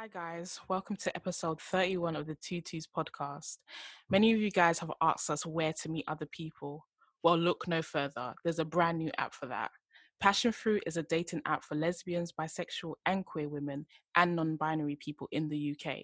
Hi, guys. Welcome to episode 31 of the Tutus podcast. Many of you guys have asked us where to meet other people. Well, look no further. There's a brand new app for that. Passion Fruit is a dating app for lesbians, bisexual, and queer women and non binary people in the UK.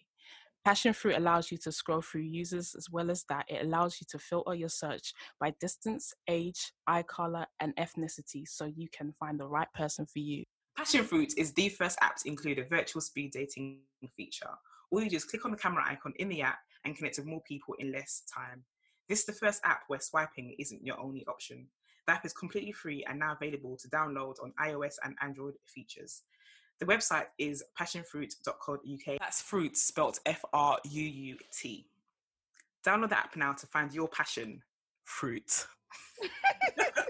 Passion Fruit allows you to scroll through users as well as that, it allows you to filter your search by distance, age, eye color, and ethnicity so you can find the right person for you. Passion Fruit is the first app to include a virtual speed dating feature. All you do is click on the camera icon in the app and connect with more people in less time. This is the first app where swiping isn't your only option. The app is completely free and now available to download on iOS and Android features. The website is passionfruit.co.uk. That's fruit spelled F R U U T. Download the app now to find your passion fruit.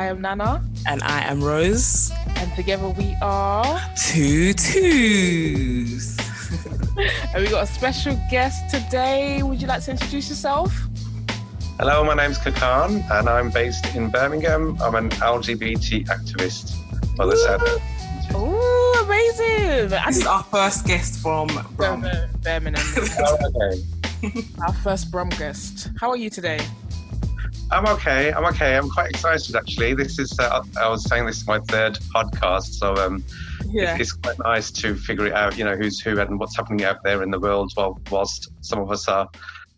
I am Nana, And I am Rose. and together we are. Two twos. And we got a special guest today. Would you like to introduce yourself? Hello, my name's Khakan and I'm based in Birmingham. I'm an LGBT activist for the South. Oh, amazing! This is our first guest from Brum. Birmingham. Oh, okay. Our first Brum guest. How are you today? I'm okay. I'm okay. I'm quite excited actually. This is, uh, I was saying this is my third podcast, so um, Yeah. it's quite nice to figure it out, you know, who's who and what's happening out there in the world while, whilst some of us are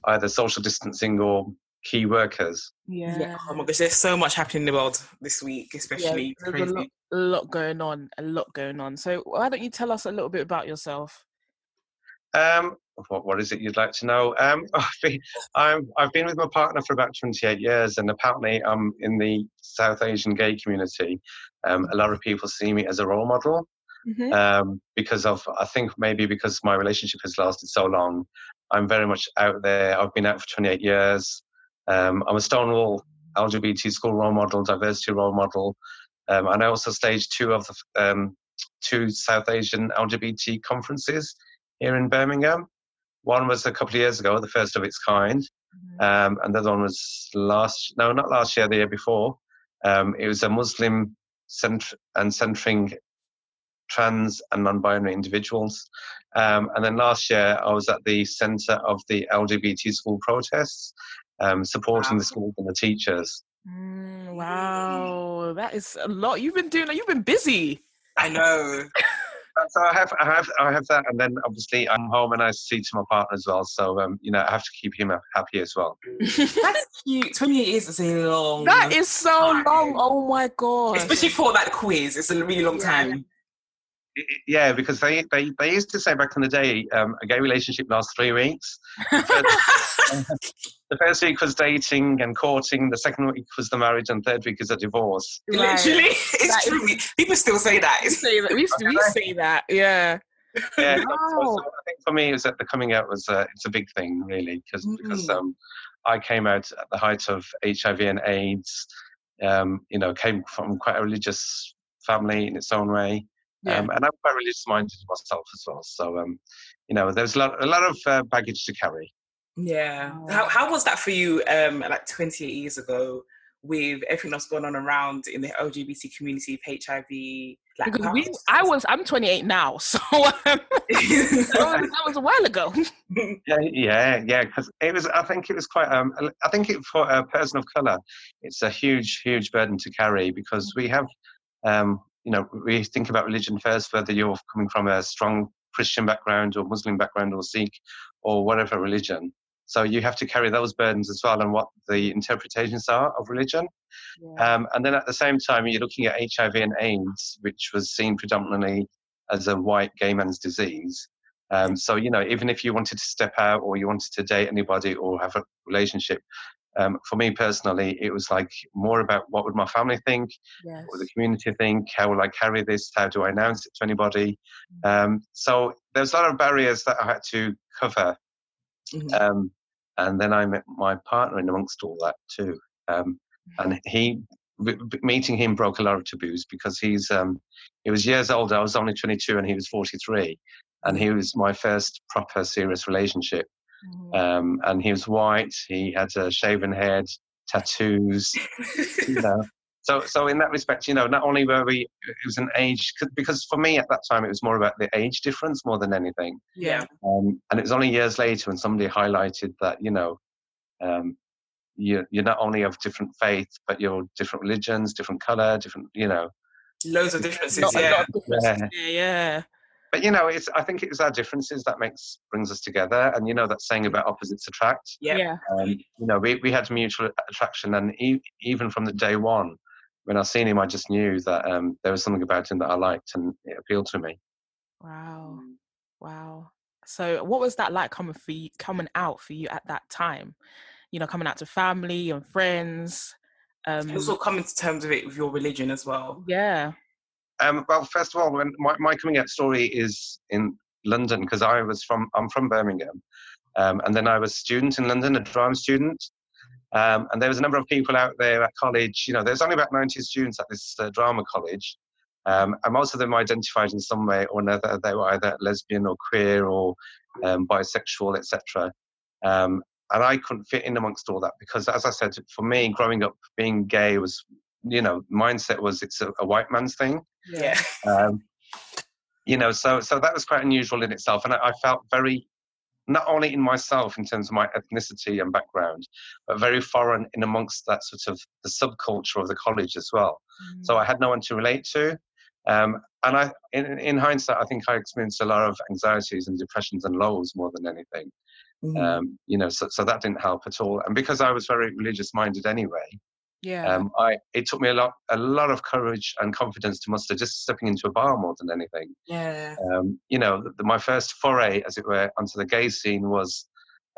either social distancing or key workers. Yeah. Yeah. Oh my gosh, there's so much happening in the world this week, especially. there's a crazy. lot, a lot going on. A lot going on. So why don't you tell us a little bit about yourself? Um, what, what is it you'd like to know? Um, I've been, I'm, I've been with my partner for about 28 years, and apparently, I'm in the South Asian gay community. Um, a lot of people see me as a role model Mm-hmm. um, because of, I think maybe because my relationship has lasted so long. I'm very much out there. I've been out for 28 years. Um, I'm a Stonewall LGBT school role model, diversity role model, um, and I also staged two of the um, two South Asian LGBT conferences here in Birmingham. One was a couple of years ago, the first of its kind, um, and the other one was last no, not last year, the year before. Um, it was a Muslim cent- and centering trans and non-binary individuals. Um, and then last year, I was at the centre of the LGBT school protests, um, supporting Wow. the schools and the teachers. Mm, wow, that is a lot. You've been doing. You've been busy. I know. So I have, I have, I have that, and then obviously I'm home and I see to my partner as well. So um, you know, I have to keep him happy as well. That's cute. 28 years is a long That is so Time. long. Oh my god. Especially for that quiz, it's a really long Yeah. time. I- I- Yeah, because they, they, they used to say back in the day, um, a gay relationship lasts three weeks. The first week was dating and courting. The second week was the marriage, and third week is a divorce. Right. Literally, That it's is- true. People still say that. We say that. We, we say that. Yeah. Yeah, Wow. so I think for me, is that the coming out was uh, it's a big thing, really, because because Mm. um, I came out at the height of HIV and AIDS. Um, you know, came from quite a religious family in its own way, Yeah. um, and I'm quite religious minded myself as well. So, um, you know, there's a lot a lot of uh, baggage to carry. yeah. How, how was that for you, um, like 28 years ago, with everything that's going on around in the LGBT community, with HIV? Like, Because we, I was. I'm 28 now, so um, that, was, that was a while ago. Yeah, yeah, yeah. Because it was, I think it was quite. Um, I think it, for a person of color, it's a huge, huge burden to carry because we have, um, you know, we think about religion first, whether you're coming from a strong Christian background or Muslim background or Sikh or whatever religion. So you have to carry those burdens as well and what the interpretations are of religion. Um, and then at the same time, you're looking at HIV and AIDS, which was seen predominantly as a white gay man's disease. Um, so, you know, even if you wanted to step out or you wanted to date anybody or have a relationship, um, for me personally, it was like more about what would my family think, yes. what would the community think, how will I carry this, how do I announce it to anybody. Um, so there's a lot of barriers that I had to cover. Mhm. Um, and then I met my partner in amongst all that too. Um, and he meeting him broke a lot of taboos because he's um, he was years older. I was only 22 and he was 43, and he was my first proper serious relationship. Mhm. Um, and he was white. He had a shaven head, tattoos. you know. So, so in that respect, you know, not only were we, it was an age because for me at that time it was more about the age difference more than anything. yeah. Um, and it was only years later when somebody highlighted that, you know, um, you, you're not only of different faith, but you're different religions, different color, different, you know. Loads of differences. Not yeah. lot of differences. Yeah, yeah. But you know, it's I think it's our differences that makes brings us together. And you know that saying about opposites attract. Yeah. Yeah. Um, you know, we, we had mutual attraction, and e- even from the day one, when I seen him, I just knew that um, there was something about him that I liked, and it appealed to me. Wow. Wow. So what was that like coming for you coming out for you at that time? You know, coming out to family and friends. Um And also coming to terms with it with your religion as well. yeah. Um, well, first of all, when my, my coming out story is in London because I was from I'm from Birmingham, um, and then I was a student in London, a drama student, um, and there was a number of people out there at college. You know, there's only about 90 students at this uh, drama college, um, and most of them identified in some way or another. They were either lesbian or queer or um, bisexual, etc. Um, and I couldn't fit in amongst all that because, as I said, for me, growing up, being gay was, you know, mindset was it's a, a white man's thing Yeah. um, you know so so that was quite unusual in itself and I, I felt very not only in myself in terms of my ethnicity and background but very foreign in amongst that sort of the subculture of the college as well Mm. so i had no one to relate to um, and i in, in hindsight i think i experienced a lot of anxieties and depressions and lows more than anything Mhm. um, you know so, so that didn't help at all and because i was very religious minded anyway yeah. um, I it took me a lot a lot of courage and confidence to muster just stepping into a bar more than anything. yeah. Um, you know, the, my first foray, as it were, onto the gay scene was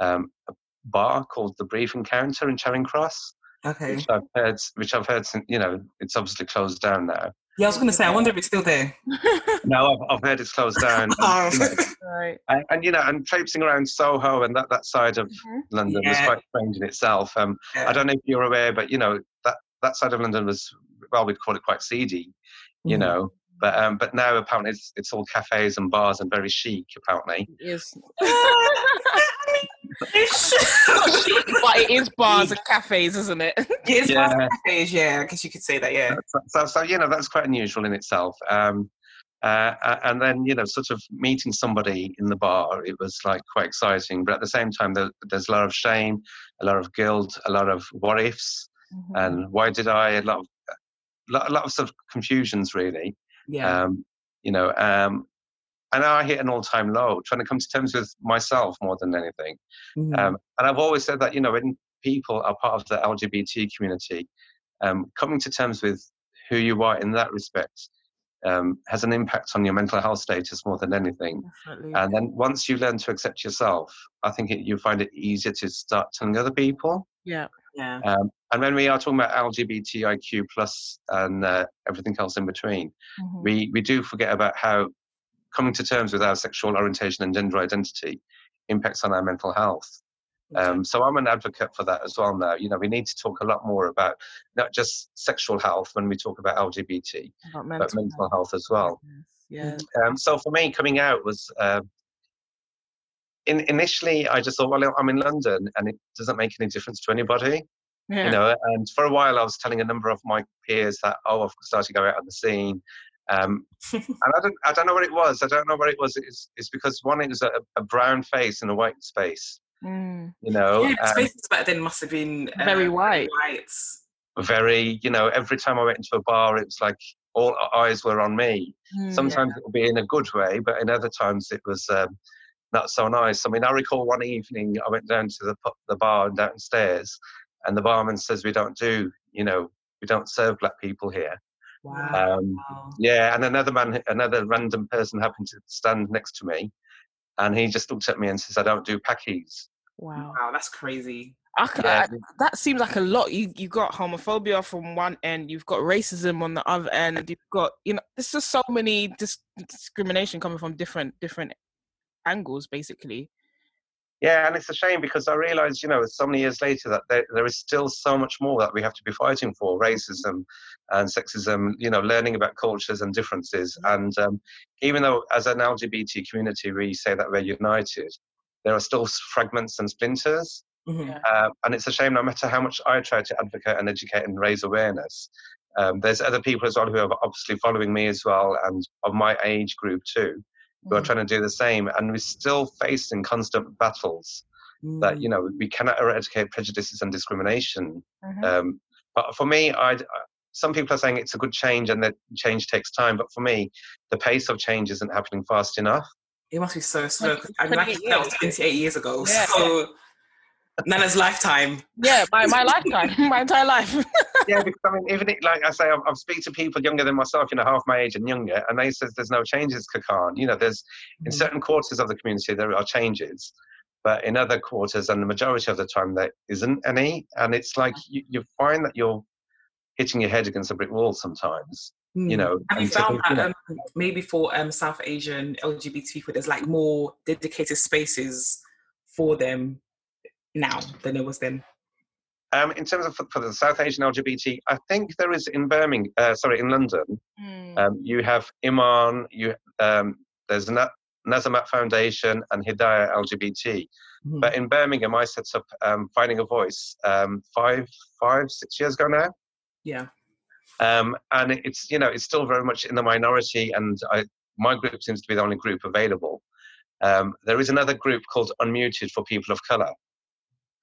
um, a bar called the Brief Encounter in Charing Cross, Okay. which I've heard, which I've heard, since, you know, it's obviously closed down now. Yeah, I was going to say, I wonder if it's still there. No, I've, I've heard it's closed down. Oh. and, you know, right. and, and, you know, and traipsing around Soho and that, that side of Mhm. London was quite strange in itself. Um, I don't know if you're aware, but you know that that side of London was well, we'd call it quite seedy, you Mhm. know. But um, but now apparently it's, it's all cafes and bars and very chic. Apparently, Yes. It's- but it is bars and cafes, isn't it? Yes, Yeah. yeah. cafes, yeah, I guess you could say that, yeah. so, so, so you know that's quite unusual in itself. Um, uh, and then you know, sort of meeting somebody in the bar, it was like quite exciting. But at the same time, there, there's a lot of shame, a lot of guilt, a lot of what ifs, Mm-hmm. and why did I? A lot of lot, a lot of sort of confusions really. Yeah. um, you know um, and now i hit an all-time low trying to come to terms with myself more than anything Mhm. um, and i've always said that you know when people are part of the lgbt community um, coming to terms with who you are in that respect um, has an impact on your mental health status more than anything Definitely. and then once you learn to accept yourself i think it, you find it easier to start telling other people yeah. Yeah. um, and when we are talking about lgbtiq plus and uh, everything else in between Mhm. we we do forget about how coming to terms with our sexual orientation and gender identity impacts on our mental health. Um, so I'm an advocate for that as well now. You know, we need to talk a lot more about not just sexual health when we talk about LGBT, About but mental health as well. Yeah. Um, so for me, coming out was uh, in, initially I just thought, well, I'm in London and it doesn't make any difference to anybody Yeah. you know and for a while i was telling a number of my peers that oh i've started to go out on the scene um, and I don't, I don't know what it was. I don't know what it was. It's, it's because one, it was a, a brown face in a white space, Mm. you know, yeah, um, spaces back then must have been uh, Very white. white. very, you know, every time I went into a bar, it was like all eyes were on me. Mm. Sometimes it would be in a good way, but in other times it was um, not so nice. I mean, I recall one evening I went down to the, the bar downstairs and the barman says, we don't do, you know, we don't serve black people here. Wow. Um, Yeah, and another man, another random person happened to stand next to me, and he just looked at me and says, "I don't do packies." Wow. wow, that's crazy. I c- Yeah, I- that seems like a lot. You you got homophobia from one end, you've got racism on the other end, you've got you know there's just so many dis- discrimination coming from different different angles, basically. Yeah, and it's a shame because I realise, you know, so many years later that there, there is still so much more that we have to be fighting for racism and sexism, you know, learning about cultures and differences. And um, even though as an LGBT community we say that we're united, there are still fragments and splinters. Mm-hmm. Uh, and it's a shame, no matter how much I try to advocate and educate and raise awareness, um, there's other people as well who are obviously following me as well and of my age group too who are Mm. trying to do the same, and we're still facing constant battles Mm. that you know we cannot eradicate prejudices and discrimination. Mhm. Um, but for me, I some people are saying it's a good change and that change takes time, but for me, the pace of change isn't happening fast enough. It must be so slow. Like, 'cause I mean, like you 28 said, that was 28 years ago. Yeah. So Nana's lifetime. yeah, my, my lifetime, my entire life. yeah, because I mean, even it, like I say, I've, I've speak to people younger than myself, you know, half my age and younger, and they says there's no changes, Khakan. You know, there's in Mhm. certain quarters of the community there are changes, but in other quarters and the majority of the time there isn't any, and it's like you, you find that you're hitting your head against a brick wall sometimes. You Mm. know, Have you found that um, maybe for um, South Asian LGBT people, there's like more dedicated spaces for them now than it was then? Um, in terms of for, for the South Asian LGBT, I think there is in Birmingham, uh, sorry, in London, Mm. um, you have Imaan, you um, there's Na- Naz and Matt Foundation and Hidayah LGBT. Mhm. But in Birmingham, I set up um, Finding a Voice um, five, five, six years ago now. yeah. Um, and it's you know it's still very much in the minority, and I, my group seems to be the only group available. Um, there is another group called Unmuted for People of Color.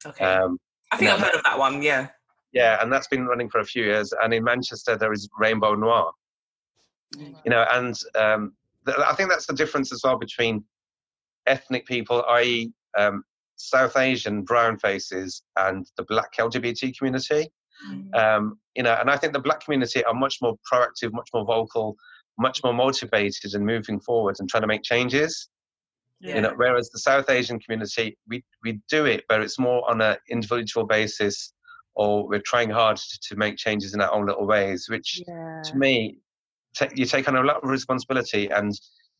Okay. Um, I think. I've heard of that one. Yeah. yeah, and that's been running for a few years. And in Manchester, there is Rainbow Noir. You know, and um, th- I think that's the difference as well between ethnic people, i.e., um, South Asian brown faces, and the Black LGBT community. Mm. um, you know, and I think the black community are much more proactive, much more vocal, much more motivated and moving forward and trying to make changes. Yeah. You know, whereas the South Asian community, we we do it, but it's more on an individual basis, or we're trying hard to, to make changes in our own little ways, which yeah. to me, ta you take on a lot of responsibility and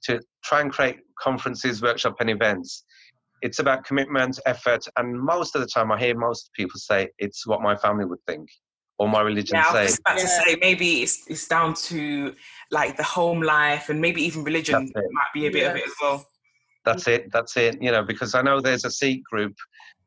to try and create conferences, workshop, and events. It's about commitment, effort, and most of the time, I hear most people say it's what my family would think or my religion Yeah, I say. was just about to say maybe it's it's down to like the home life and maybe even religion might be a bit of it as well. That's it. That's it. You know, because I know there's a Sikh group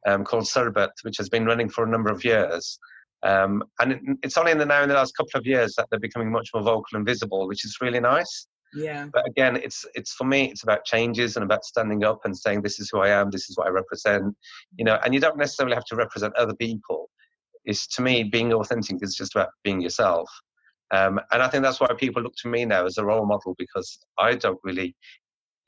um, called Sarbat, which has been running for a number of years. Um, and it, it's only in the now in the last couple of years that they're becoming much more vocal and visible, which is really nice. Yeah. But again, it's it's for me, it's about changes and about standing up and saying this is who I am, this is what I represent. You know, and you don't necessarily have to represent other people. It's to me, being authentic is just about being yourself. Um, and I think that's why people look to me now as a role model because I don't really,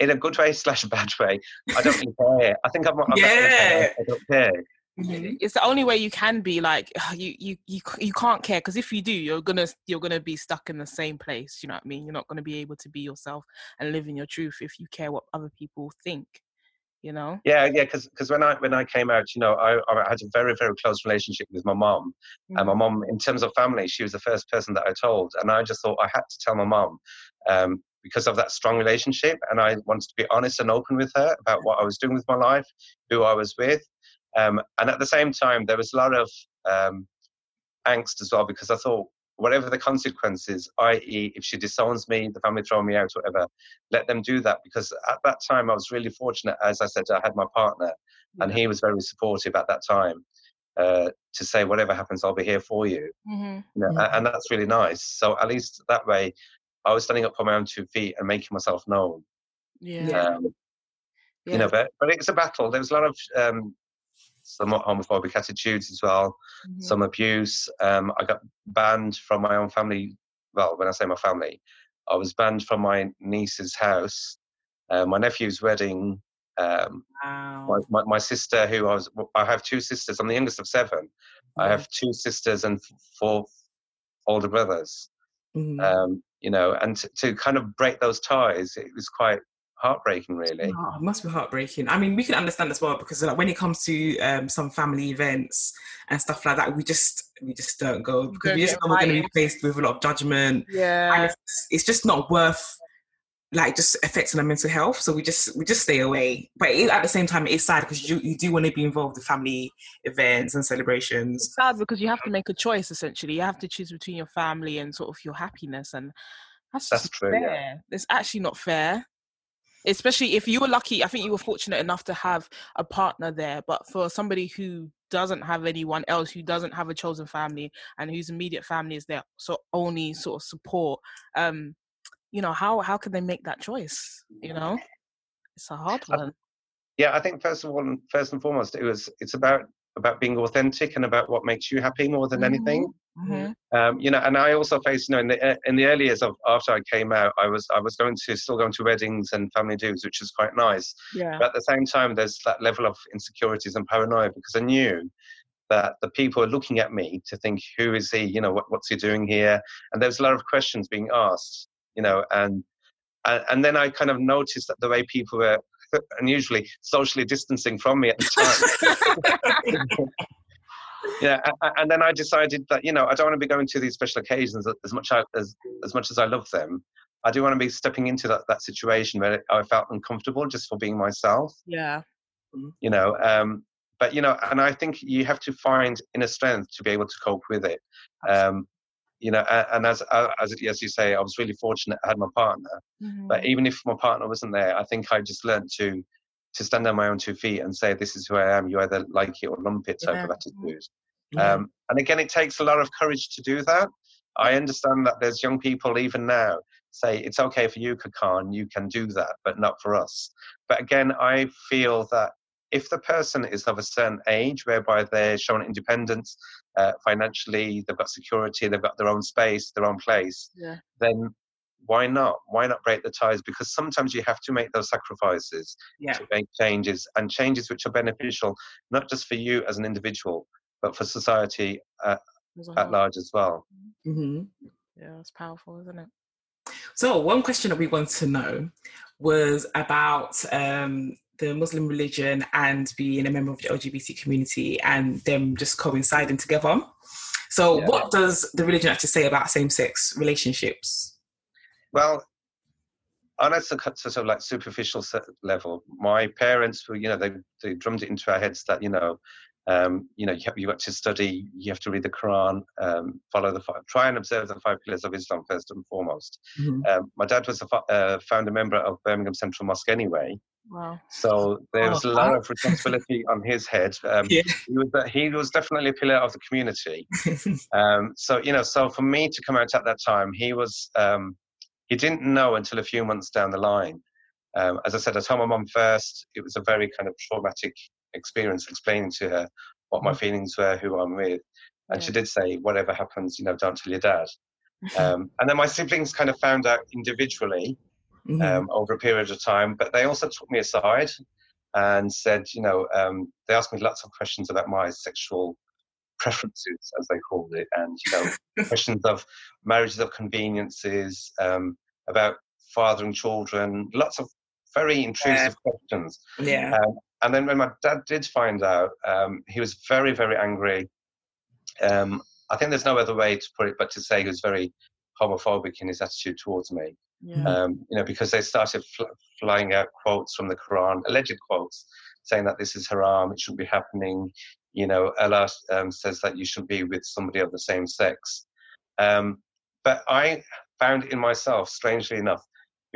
in a good way slash a bad way, I don't really care. I think I'm, I'm Yeah. I don't care. it's the only way you can be like you you you, you can't care because if you do you're gonna you're gonna be stuck in the same place you know what i mean you're not gonna be able to be yourself and live in your truth if you care what other people think you know Yeah, yeah, because because when I when I came out, you know, I, I had a very very close relationship with my mom, and my mom, in terms of family, she was the first person that I told, and I just thought I had to tell my mom um, because of that strong relationship, and I wanted to be honest and open with her about what I was doing with my life, who I was with, um, and at the same time, there was a lot of um, angst as well because I thought whatever the consequences, i.e., if she disowns me, the family throw me out, whatever, let them do that because at that time I was really fortunate. As I said, I had my partner, and he was very supportive at that time uh, to say, whatever happens, I'll be here for you. mm-hmm. you know, Mhm. and that's really nice. So at least that way, I was standing up on my own two feet and making myself known. yeah, Yeah. Um, You know, but but it's a battle. There's a lot of um, somewhat homophobic attitudes as well, Mhm. some abuse. Um, I got banned from my own family. Well, when I say my family, I was banned from my niece's house, uh, my nephew's wedding. Um, Wow. my, my, my sister, who I was, I have two sisters. I'm the youngest of seven. I have two sisters and f- four older brothers. Mhm. um, you know, and to, to kind of break those ties, it was quite heartbreaking, really. Oh, it must be heartbreaking. I mean, we can understand as well because like, when it comes to um, some family events and stuff like that, we just we just don't go because don't we just know we're going to be faced with a lot of judgment. And yeah it's, it's just not worth like just affecting their mental health. So we just we just stay away. But it, at the same time, it's sad because you you do want to be involved in family events and celebrations. It's sad because you have to make a choice. Essentially, you have to choose between your family and sort of your happiness, and that's That's just true, fair. yeah. It's actually not fair. Especially if you were lucky, I think you were fortunate enough to have a partner there. But for somebody who doesn't have anyone else, who doesn't have a chosen family, and whose immediate family is their so only sort of support, um, you know, how how can they make that choice? You know, it's a hard one. Yeah, I think first of all, and first and foremost, it was it's about about being authentic and about what makes you happy more than anything. Mhm. Um, you know, and I also faced, you know, in the in the early years of after I came out, I was I was going to still going to weddings and family dues, which was quite nice. Yeah. But at the same time, there's that level of insecurities and paranoia because I knew that the people are looking at me to think, who is he? You know, what, what's he doing here? And there was a lot of questions being asked, you know, and and, and then I kind of noticed that the way people were unusually socially distancing from me at the time. yeah, a- a- and then I decided that you know I don't want to be going to these special occasions as much as as much as I love them. I do want to be stepping into that, that situation where I felt uncomfortable just for being myself Yeah. you know um but you know and i think you have to find inner strength to be able to cope with it um you know and as as as you say i was really fortunate i had my partner Mhm. but even if my partner wasn't there i think i just learned to to stand on my own two feet and say this is who i am you either like it or lump it type Yeah. of attitude Yeah. um and again it takes a lot of courage to do that i understand that there's young people even now say it's okay for you khakan you can do that but not for us but again i feel that if the person is of a certain age whereby they're showing independence uh, financially they've got security they've got their own space their own place Yeah. then why not why not break the ties because sometimes you have to make those sacrifices yeah. to make changes and changes which are beneficial not just for you as an individual but for society uh, As at large as well hmm Yeah, it's powerful, isn't it? So one question that we wanted to know was about um, the Muslim religion and being a member of the LGBT community and them just coinciding together. So Yeah. what does the religion actually say about same-sex relationships? Well, on a sort of like superficial level, my parents were, you know, they, they drummed it into our heads that, you know, um, you know, you have, you got to study, you have to read the Quran, um, follow the five, try and observe the five pillars of Islam first and foremost. Mhm. Um, my dad was a uh, founder member of Birmingham Central Mosque anyway, Wow. so there was a Oh, lot wow. of responsibility on his head. Um, Yeah. he was he was definitely a pillar of the community. Um, so you know, so for me to come out at that time, he was um, he didn't know until a few months down the line. Um, as I said, I told my mum first. It was a very kind of traumatic experience explaining to her what my feelings were, who I'm with, and she did say, "Whatever happens, you know, don't tell your dad." Um, and then my siblings kind of found out individually Mhm. um, over a period of time. But they also took me aside and said, you know, um, they asked me lots of questions about my sexual preferences, as they called it, and you know, questions of marriages of conveniences, um, about fathering children, lots of very intrusive questions. yeah. Um, and then when my dad did find out, um, he was very, very angry. Um, I think there's no other way to put it but to say he was very homophobic in his attitude towards me Yeah. um, you know, because they started fl- flying out quotes from the Quran, alleged quotes, saying that this is haram, it shouldn't be happening. You know, Allah um, says that you should be with somebody of the same sex. Um, but I found in myself, strangely enough,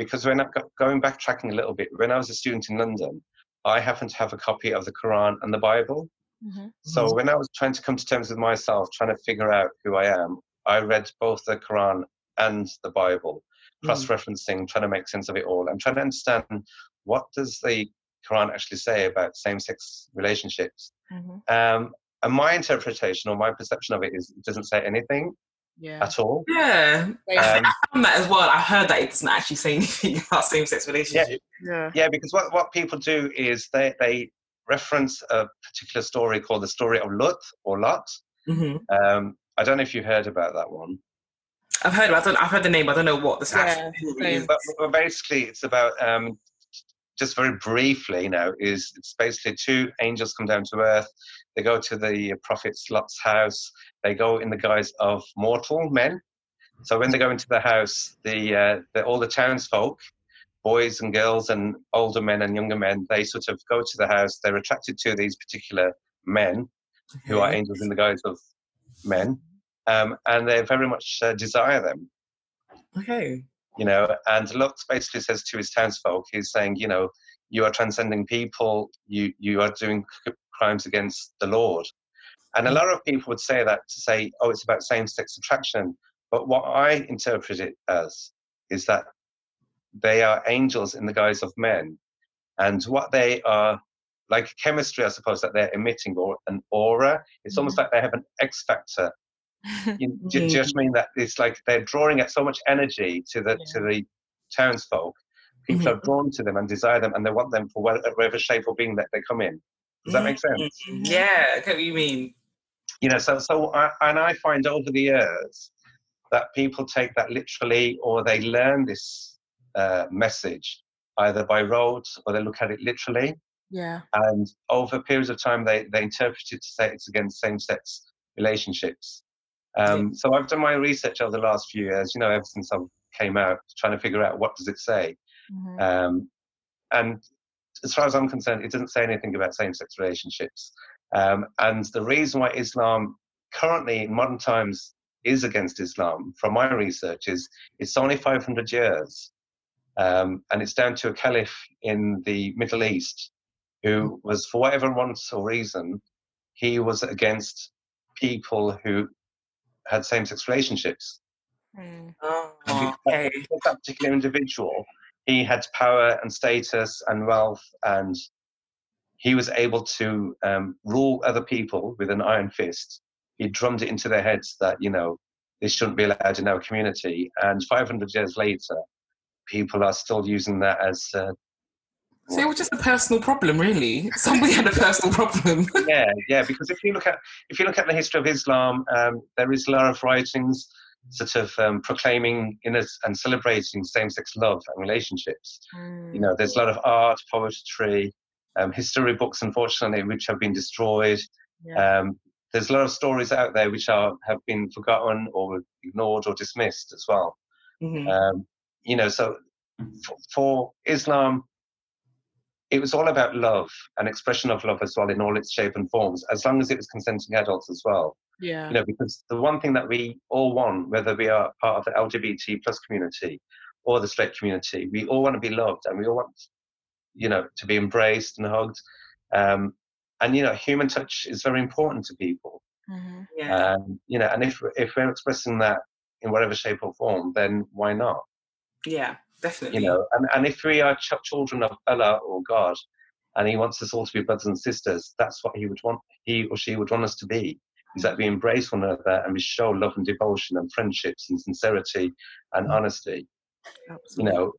because when I go- going backtracking a little bit, when I was a student in London, I happened to have a copy of the Quran and the Bible. Mhm. So Mhm. when I was trying to come to terms with myself, trying to figure out who I am, I read both the Quran and the Bible, cross-referencing, trying to make sense of it all, and trying to understand what does the Quran actually say about same-sex relationships. Mhm. Um, and my interpretation or my perception of it is it doesn't say anything Yeah. at all. Yeah. I, Um, I found that as well. I heard that it doesn't actually say anything about same-sex relationships. Yeah. Yeah, because what, what people do is they, they reference a particular story called the story of Lut or Lot. hmm Um, I don't know if you heard about that one. I've heard. I don't. I've heard the name. I don't know what this Yeah, actually same. is. but, but basically it's about um, just very briefly know is it's basically two angels come down to earth. They go to the prophet lot's house. They go in the guise of mortal men. So when they go into the house the, uh, the all the townsfolk boys and girls and older men and younger men, they sort of go to the house, they're attracted to these particular men who are angels in the guise of men, um, and they very much uh, desire them. Okay. You know, and Lut basically says to his townsfolk, he's saying, you know, you are transcending people, you you are doing crimes against the Lord. And a lot of people would say that to say, oh, it's about same sex attraction. But what I interpret it as is that they are angels in the guise of men. And what they are, like chemistry, I suppose, that they're emitting or an aura, it's almost Mhm. like they have an X factor. You, do, do you just mean that it's like they're drawing at so much energy to the to the townsfolk? People are drawn to them and desire them, and they want them for whatever whatever shape or being that they come in. Does that make sense? Mhm. Yeah, I get what you mean. you know so so I, and i find over the years that people take that literally or they learn this uh, message either by rote or they look at it literally Yeah. and over periods of time they, they interpret it to say it's against same-sex relationships um, so i've done my research over the last few years you know ever since i came out trying to figure out what does it say Mhm. um, and as far as I'm concerned, it doesn't say anything about same-sex relationships. Um, and the reason why Islam currently in modern times is against Islam, from my research, is it's only 500 years, um, and it's down to a caliph in the Middle East who was, for whatever want or reason, he was against people who had same-sex relationships. Mm. Oh, okay. because that particular individual, he had power and status and wealth, and he was able to um, rule other people with an iron fist. He drummed it into their heads that you know this shouldn't be allowed in our community. And 500 years later, people are still using that as uh, So it was just a personal problem, really. Somebody had a personal problem. yeah, yeah. Because if you look at if you look at the history of Islam, um, there is a lot of writings sort of um, proclaiming and celebrating same-sex love and relationships. Mm. You know, there's a lot of art, poetry, um, history books, unfortunately, which have been destroyed. Yeah. Um, there's a lot of stories out there which are have been forgotten or ignored or dismissed as well. Mhm. Um, you know, so for, for Islam, it was all about love and expression of love as well in all its shape and forms, as long as it was consenting adults as well. yeah. You know, because the one thing that we all want, whether we are part of the LGBT plus community or the straight community, we all want to be loved and we all want, you know, to be embraced and hugged. Um, and you know, human touch is very important to people. Mhm. Yeah. Um, you know, and if if we're expressing that in whatever shape or form, then why not? yeah, definitely. you know and, and if we are ch- children of allah or god and he wants us all to be brothers and sisters that's what he would want he or she would want us to be. Is that we embrace one another and we show love and devotion and friendships and sincerity and honesty. You know.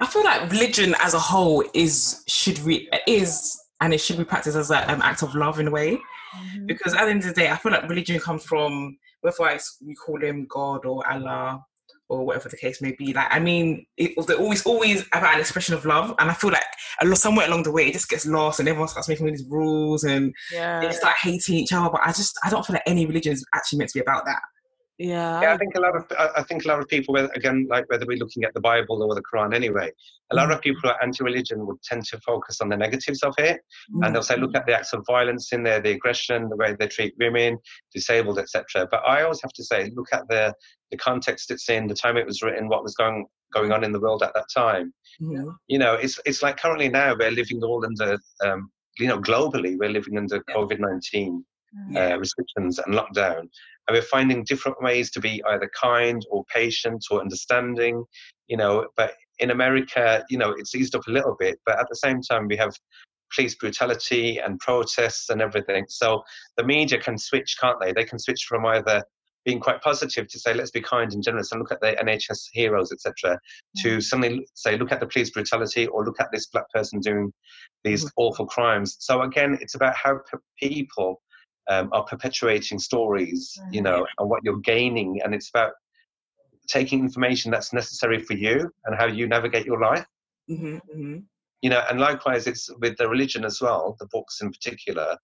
I feel like religion as a whole is should be is and it should be practiced as a, an act of love in a way. Mhm. because at the end of the day, I feel like religion comes from whether it's, we call him God or Allah or whatever the case may be. Like, I mean, it, they're always always about an expression of love, and I feel like a lot, somewhere along the way it just gets lost, and everyone starts making all these rules and Yeah. they start hating each other. But I just I don't feel like any religion is actually meant to be about that. Yeah. yeah i think a lot of I- think a lot of people again like whether we're looking at the bible or the quran anyway a lot of people who are anti-religion would tend to focus on the negatives of it and they'll say look at the acts of violence in there the aggression the way they treat women disabled etc but i always have to say look at the the context it's in the time it was written what was going going on in the world at that time Mhm. you know it's it's like currently now we're living all under um, you know globally we're living under Yeah. covid-19 Yeah. uh, restrictions and lockdown and we're finding different ways to be either kind or patient or understanding you know but in america you know it's eased up a little bit but at the same time we have police brutality and protests and everything. So the media can switch can't they? They can switch from either being quite positive to say let's be kind and generous and look at the nhs heroes etc to suddenly say look at the police brutality or look at this black person doing these Mhm. awful crimes. So again it's about how p- people um, are perpetuating stories, you know, and what you're gaining. And it's about taking information that's necessary for you and how you navigate your life. Mhm, mhm. You know, and likewise, it's with the religion as well, the books in particular.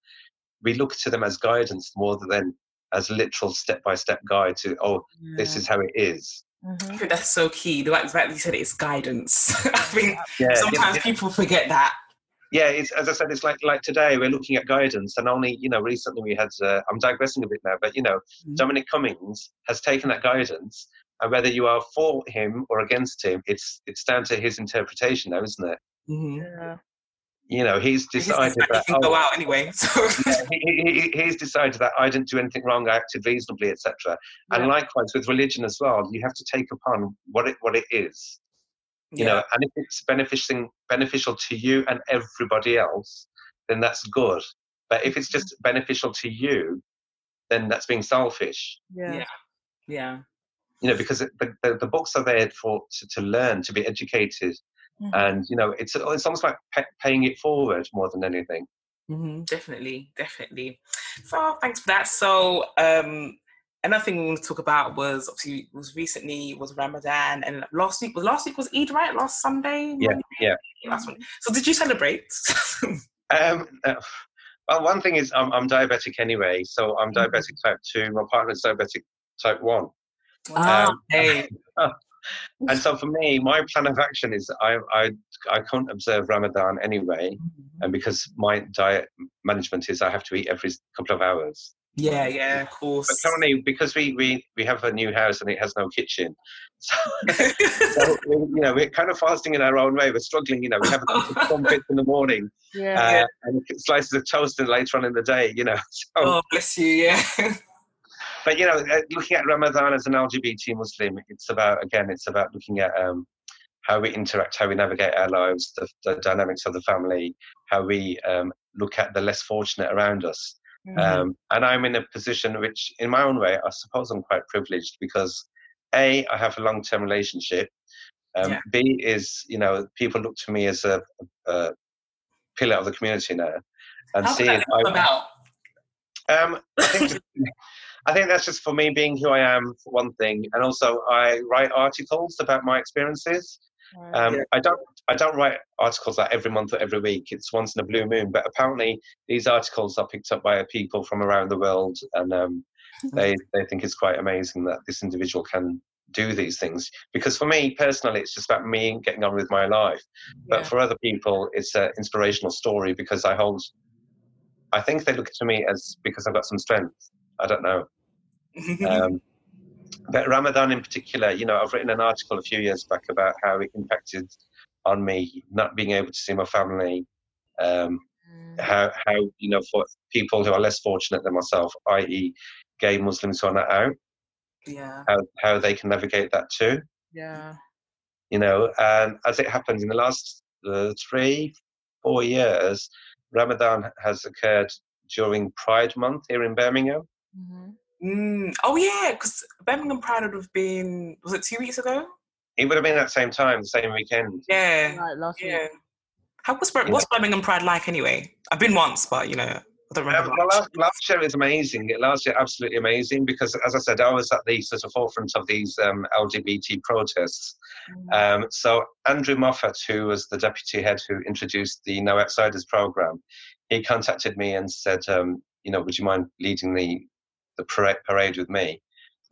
We look to them as guidance more than as literal step by step guide to, oh, this is how it is. Mhm. I think that's so key. The fact that you said it's guidance. I think Yeah, sometimes yeah, people forget that. Yeah. It's as I said, it's like like today we're looking at guidance, and only you know recently we had. Uh, I'm digressing a bit now, but you know Mhm. Dominic Cummings has taken that guidance, and whether you are for him or against him, it's it's down to his interpretation now, isn't it? Mm-hmm. Yeah. You know, he's decided you that. can go oh, out anyway. So he, he, he- he's decided that I didn't do anything wrong, I acted reasonably, etc. And likewise with religion as well, you have to take upon what it what it is, you know. And if it's beneficial beneficial to you and everybody else, then that's good. But if it's just beneficial to you, then that's being selfish. Yeah. Yeah. yeah. You know, because the, the, the books are there for to, to learn, to be educated, Mhm. and you know, it's it's almost like pa- paying it forward more than anything. hmm Definitely, definitely. So thanks for that. So um another thing we want to talk about was obviously was recently was Ramadan and last week was last week was Eid, right? Last Sunday? Yeah, yeah. Last one. So did you celebrate? Um, uh, well, one thing is I'm, I'm diabetic anyway, so I'm Mhm. diabetic type two. My partner's diabetic type one, ah, Um, hey. and so for me, my plan of action is I I I can't observe Ramadan anyway, and because my diet management is I have to eat every couple of hours. Yeah, yeah, of course. But currently, because we we we have a new house and it has no kitchen, so, so we, you know we're kind of fasting in our own way. We're struggling, you know. We have a couple of crumpets in the morning Yeah. uh, and slices of toast and later on in the day, you know. So, oh, bless you, yeah. but you know, uh, looking at Ramadan as an LGBT Muslim, it's about again, it's about looking at um, how we interact, how we navigate our lives, the, the dynamics of the family, how we um, look at the less fortunate around us. Mhm. Um, and I'm in a position which, in my own way, I suppose I'm quite privileged because a I have a long-term relationship. Um, Yeah. B is you know people look to me as a, a pillar of the community now, and How C did is come I, about? um, I think I think that's just for me being who I am for one thing, and also I write articles about my experiences. Um, Yeah. I don't I don't write articles like every month or every week. It's once in a blue moon. But apparently these articles are picked up by people from around the world, and um, they they think it's quite amazing that this individual can do these things. Because for me personally, it's just about me getting on with my life. But Yeah. for other people, it's an inspirational story because I hold. I think they look to me as because I've got some strength. I don't know. Um, but Ramadan in particular, you know, I've written an article a few years back about how it impacted on me not being able to see my family. Um, Mm. how, how you know, for people who are less fortunate than myself, i.e., gay Muslims who are not out, yeah. how, how they can navigate that too. Yeah. You know, and as it happens in the last uh, three, four years, Ramadan has occurred during Pride Month here in Birmingham. Mhm. Mm. Oh yeah, because Birmingham Pride would have been was it two weeks ago? It would have been that same time, the same weekend. Yeah. Right, last Yeah. week. How what's, Bir- what's Birmingham Pride like anyway? I've been once, but you know, I don't remember. Um, well, last, last year was amazing. Last year, absolutely amazing because, as I said, I was at the sort of forefront of these um, LGBT protests. Mhm. Um, so Andrew Moffat, who was the deputy head who introduced the No Outsiders program, he contacted me and said, um, you know, would you mind leading the the parade, parade with me?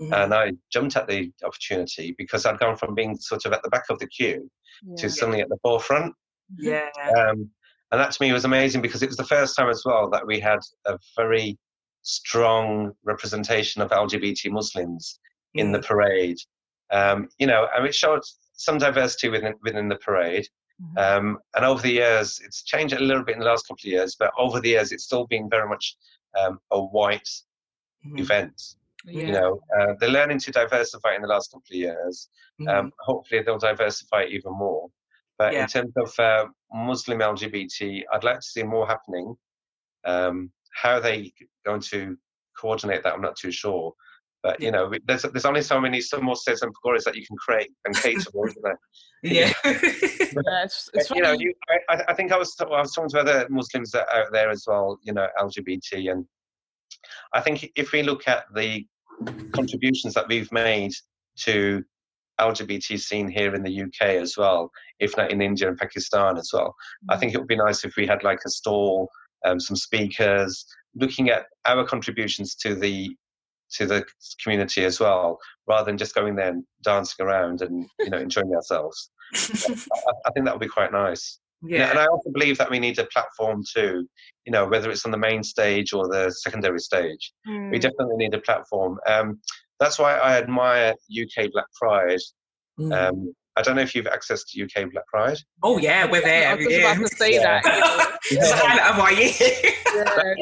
Mhm. And I jumped at the opportunity because I'd gone from being sort of at the back of the queue Yeah. to suddenly at the forefront. yeah. Um, and that to me was amazing because it was the first time as well that we had a very strong representation of LGBT Muslims in the parade. Um, you know, and it showed some diversity within within the parade. Mhm. Um, and over the years, it's changed a little bit in the last couple of years, but over the years, it's still been very much um, a white Mhm. event. Yeah. You know, uh, they're learning to diversify in the last couple of years. Mhm. Um, hopefully, they'll diversify even more. But Yeah. in terms of uh, Muslim LGBT, I'd like to see more happening. Um, how they going to coordinate that, I'm not too sure. But you know, there's there's only so many samosas and pakoras that you can create and cater for, isn't there? yeah. Yeah, it's, it's you know, you, I, I think I was I was talking to other Muslims that are out there as well. You know, LGBT, and I think if we look at the contributions that we've made to LGBT scene here in the UK as well, if not in India and Pakistan as well, I think it would be nice if we had like a stall, um, some speakers, looking at our contributions to the to the community as well, rather than just going there and dancing around and you know enjoying ourselves. I, I think that would be quite nice. Yeah. and I also believe that we need a platform too, you know, whether it's on the main stage or the secondary stage. Mm. We definitely need a platform. Um, that's why I admire UK Black Pride. Mm. Um, I don't know if you've access to UK Black Pride. Oh yeah, we're there. I was yeah. about to say yeah. that. You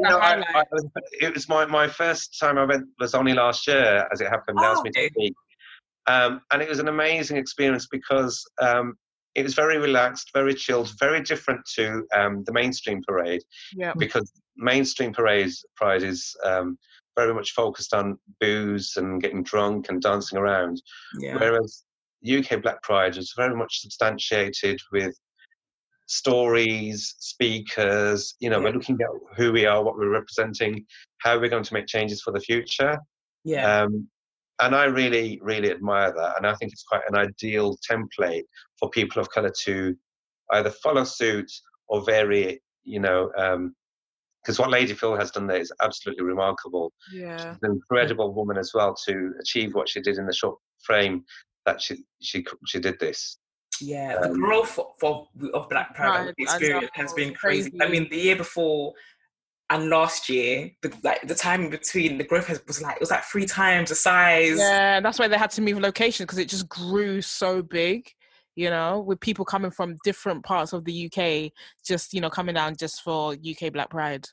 know. it was my, my first time I went was only last year, as it happened. Oh, that was me to speak. Um, and it was an amazing experience because um, it was very relaxed, very chilled, very different to um, the mainstream parade. Yeah. Because mainstream parade pride is um, very much focused on booze and getting drunk and dancing around. Yeah. Whereas UK Black Pride is very much substantiated with stories, speakers. You know, yeah. we're looking at who we are, what we're representing, how we're going to make changes for the future. Yeah. Um, and I really, really admire that. And I think it's quite an ideal template for people of color to either follow suit or vary it, you know, because um, what Lady Phyll has done there is absolutely remarkable. Yeah. She's an incredible woman as well to achieve what she did in the short frame that she she she did this. Yeah, um, the growth for, of Black Pride experience has been crazy. crazy. I mean, the year before and last year, the, like the time in between, the growth has, was like it was like three times the size. Yeah, that's why they had to move location because it just grew so big. You know, with people coming from different parts of the UK, just you know, coming down just for UK Black Pride.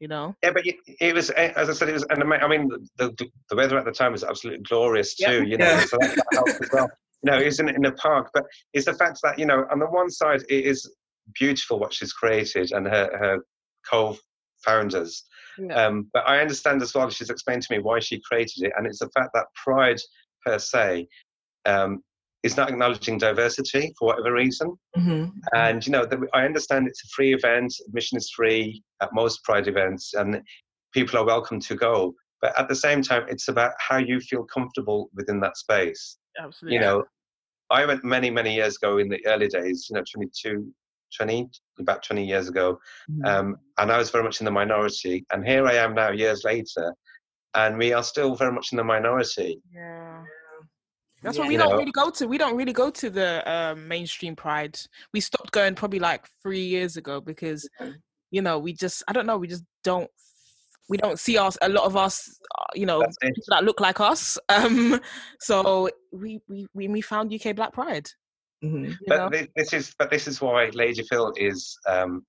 You know. Yeah, but it, it was eh, as I said, it was, and I mean, the the weather at the time was absolutely glorious too. Yep. You know, yeah. so that, that helped as well. You know, it was in, in the park, but it's the fact that you know, on the one side, it is beautiful what she's created and her her co founders. Yeah. Um, but I understand as well, she's explained to me why she created it, and it's the fact that pride per se um, is not acknowledging diversity for whatever reason. Mm-hmm. And you know, the, I understand it's a free event, admission is free at most pride events, and people are welcome to go. But at the same time, it's about how you feel comfortable within that space. Absolutely. You know, I went many, many years ago in the early days, you know, 22, 20, about 20 years ago. Mm-hmm. Um, and I was very much in the minority. And here I am now, years later, and we are still very much in the minority. Yeah. That's yeah. what we don't really go to. We don't really go to the um, mainstream pride. We stopped going probably like three years ago because, you know, we just, I don't know, we just don't we don't see us a lot of us uh, you know that look like us um so we we we found uk black pride Mm-hmm. But know? this is but this is why Lady Phyll is um,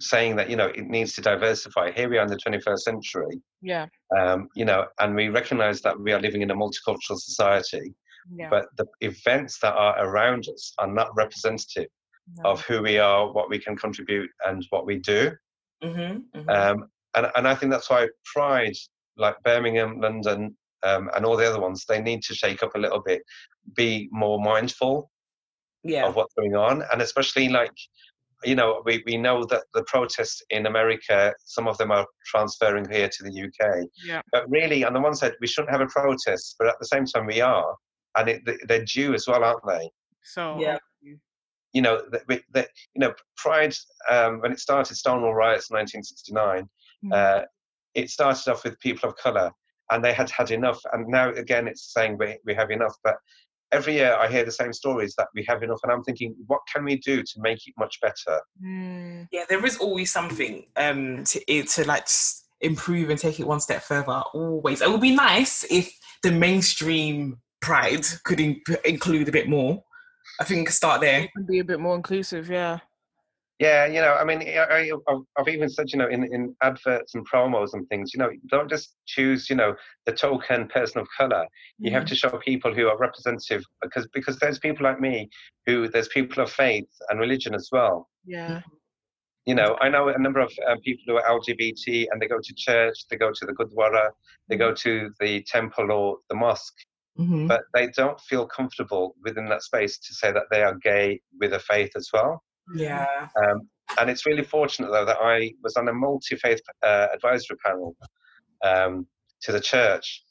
saying that you know it needs to diversify. Here we are in the 21st century. Yeah. Um, you know, and we recognise that we are living in a multicultural society. Yeah. But the events that are around us are not representative no. of who we are, what we can contribute, and what we do. Mm-hmm, mm-hmm. Um, and and I think that's why Pride, like Birmingham, London, um, and all the other ones, they need to shake up a little bit, be more mindful yeah. of what's going on, and especially like you know we, we know that the protests in America, some of them are transferring here to the UK. Yeah. But really, on the one side, we shouldn't have a protest, but at the same time, we are, and it, they're due as well, aren't they? So yeah. You know, the, the, you know, Pride um, when it started, Stonewall riots, 1969. Mm-hmm. Uh, it started off with people of color, and they had had enough. And now again, it's saying we we have enough. But every year I hear the same stories that we have enough, and I'm thinking, what can we do to make it much better? Mm. Yeah, there is always something um, to to like improve and take it one step further. Always, it would be nice if the mainstream pride could in- include a bit more. I think start there. It can be a bit more inclusive, yeah. Yeah, you know, I mean, I, have even said, you know, in, in adverts and promos and things, you know, don't just choose, you know, the token person of color. You mm have mm-hmm. to show people who are representative because because there's people like me who there's people of faith and religion as well. Yeah. You know, I know a number of um, people who are LGBT and they go to church, they go to the Gurdwara, they go to the temple or the mosque, mm-hmm. but they don't feel comfortable within that space to say that they are gay with a faith as well. Yeah. Um, and it's really fortunate though that I was on a multi-faith uh, advisory panel um, to the church,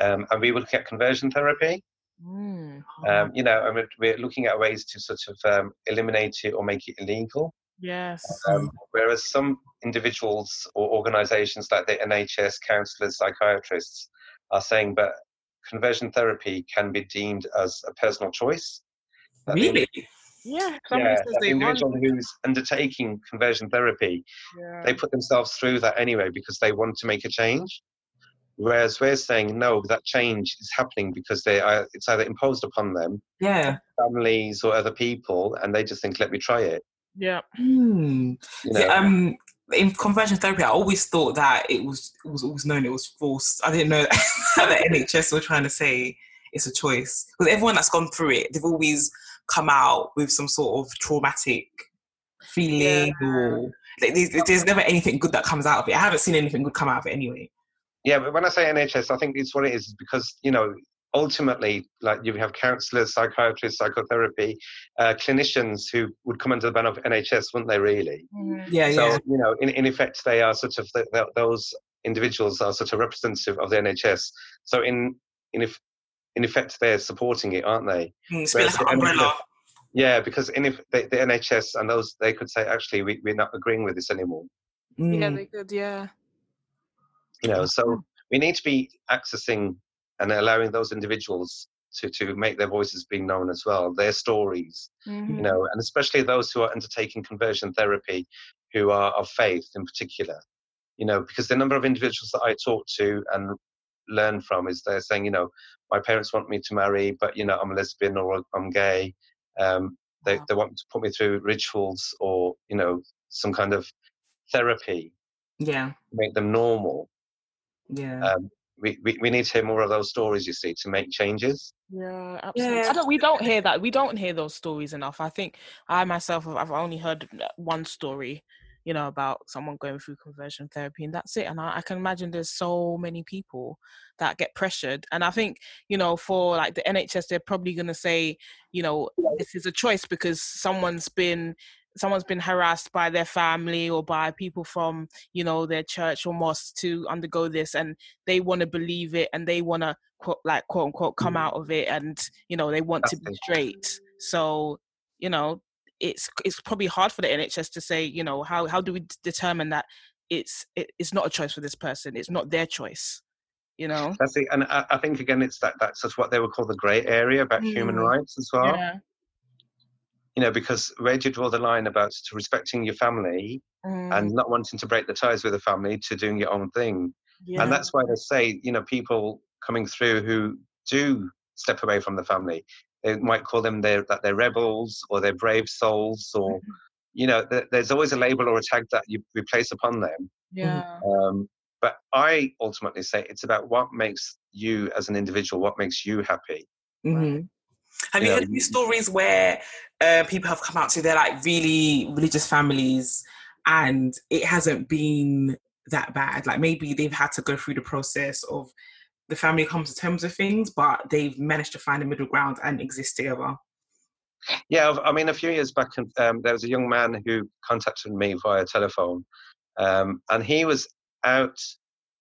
um, and we were looking at conversion therapy. Mm. Um, you know, I mean, we're looking at ways to sort of um, eliminate it or make it illegal. Yes. Um, whereas some individuals or organisations like the NHS, counsellors, psychiatrists are saying, but conversion therapy can be deemed as a personal choice. That the Really? Yeah. Somebody yeah, the they want. individual who's undertaking conversion therapy, Yeah. they put themselves through that anyway because they want to make a change. Whereas we're saying no, that change is happening because they are, it's either imposed upon them, Yeah. families or other people, and they just think, let me try it. Yeah. Hmm. You know? Yeah, um, in conversion therapy, I always thought that it was it was always known it was forced. I didn't know that the NHS were trying to say it's a choice because everyone that's gone through it, they've always come out with some sort of traumatic feeling, or like, there's, there's never anything good that comes out of it. I haven't seen anything good come out of it anyway. Yeah, but when I say NHS, I think it's what it is is because you know ultimately, like you have counsellors, psychiatrists, psychotherapy, uh, clinicians who would come under the ban of NHS, wouldn't they? Really? Mhm. Yeah, so yeah, you know, in, in effect, they are sort of th th those individuals are sort of representative of the NHS. So in in if in effect, they're supporting it, aren't they? Mm, it's a bit whereas like an the umbrella. Yeah, because in if the, the NHS and those they could say actually we, we're not agreeing with this anymore. Yeah, Mm, they could. Yeah. You know, so we need to be accessing and allowing those individuals to to make their voices be known as well, their stories. Mhm. you know, and especially those who are undertaking conversion therapy, who are of faith in particular, you know, because the number of individuals that I talk to and learn from is they're saying, you know, my parents want me to marry, but you know, I'm a lesbian or I'm gay. Um, they Wow. they want to put me through rituals or you know some kind of therapy yeah, to make them normal. yeah. Um, we, we, we need to hear more of those stories, you see, to make changes. Yeah, absolutely. Yeah. I don't, we don't hear that. We don't hear those stories enough. I think I myself, I've only heard uh, one story, you know, about someone going through conversion therapy, and that's it. And I, I can imagine there's so many people that get pressured. And I think, you know, for like the NHS, they're probably going to say, you know, this is a choice because someone's been someone's been harassed by their family or by people from you know their church or mosque to undergo this and they want to believe it and they want to quote like quote unquote come mm. out of it and you know they want to be straight so you know it's it's probably hard for the nhs to say you know how how do we determine that it's it, it's not a choice for this person it's not their choice you know That's it. And I, I think again, it's that that's just what they would call the grey area about human Mm. rights as well. yeah you know, because where do you draw the line about respecting your family Mm, and not wanting to break the ties with the family to doing your own thing? yeah And that's why they say, you know, people coming through who do step away from the family, they might call them their, that they're rebels or they're brave souls or, you know, th- there's always a label or a tag that you we place upon them. yeah Um, but I ultimately say it's about what makes you as an individual, what makes you happy. hmm Have you Yeah. heard any stories where uh, people have come out to their like really religious families and it hasn't been that bad? Like maybe they've had to go through the process of the family comes to terms with things, but they've managed to find a middle ground and exist together. Yeah, I've- mean, a few years back, um, there was a young man who contacted me via telephone, um, and he was out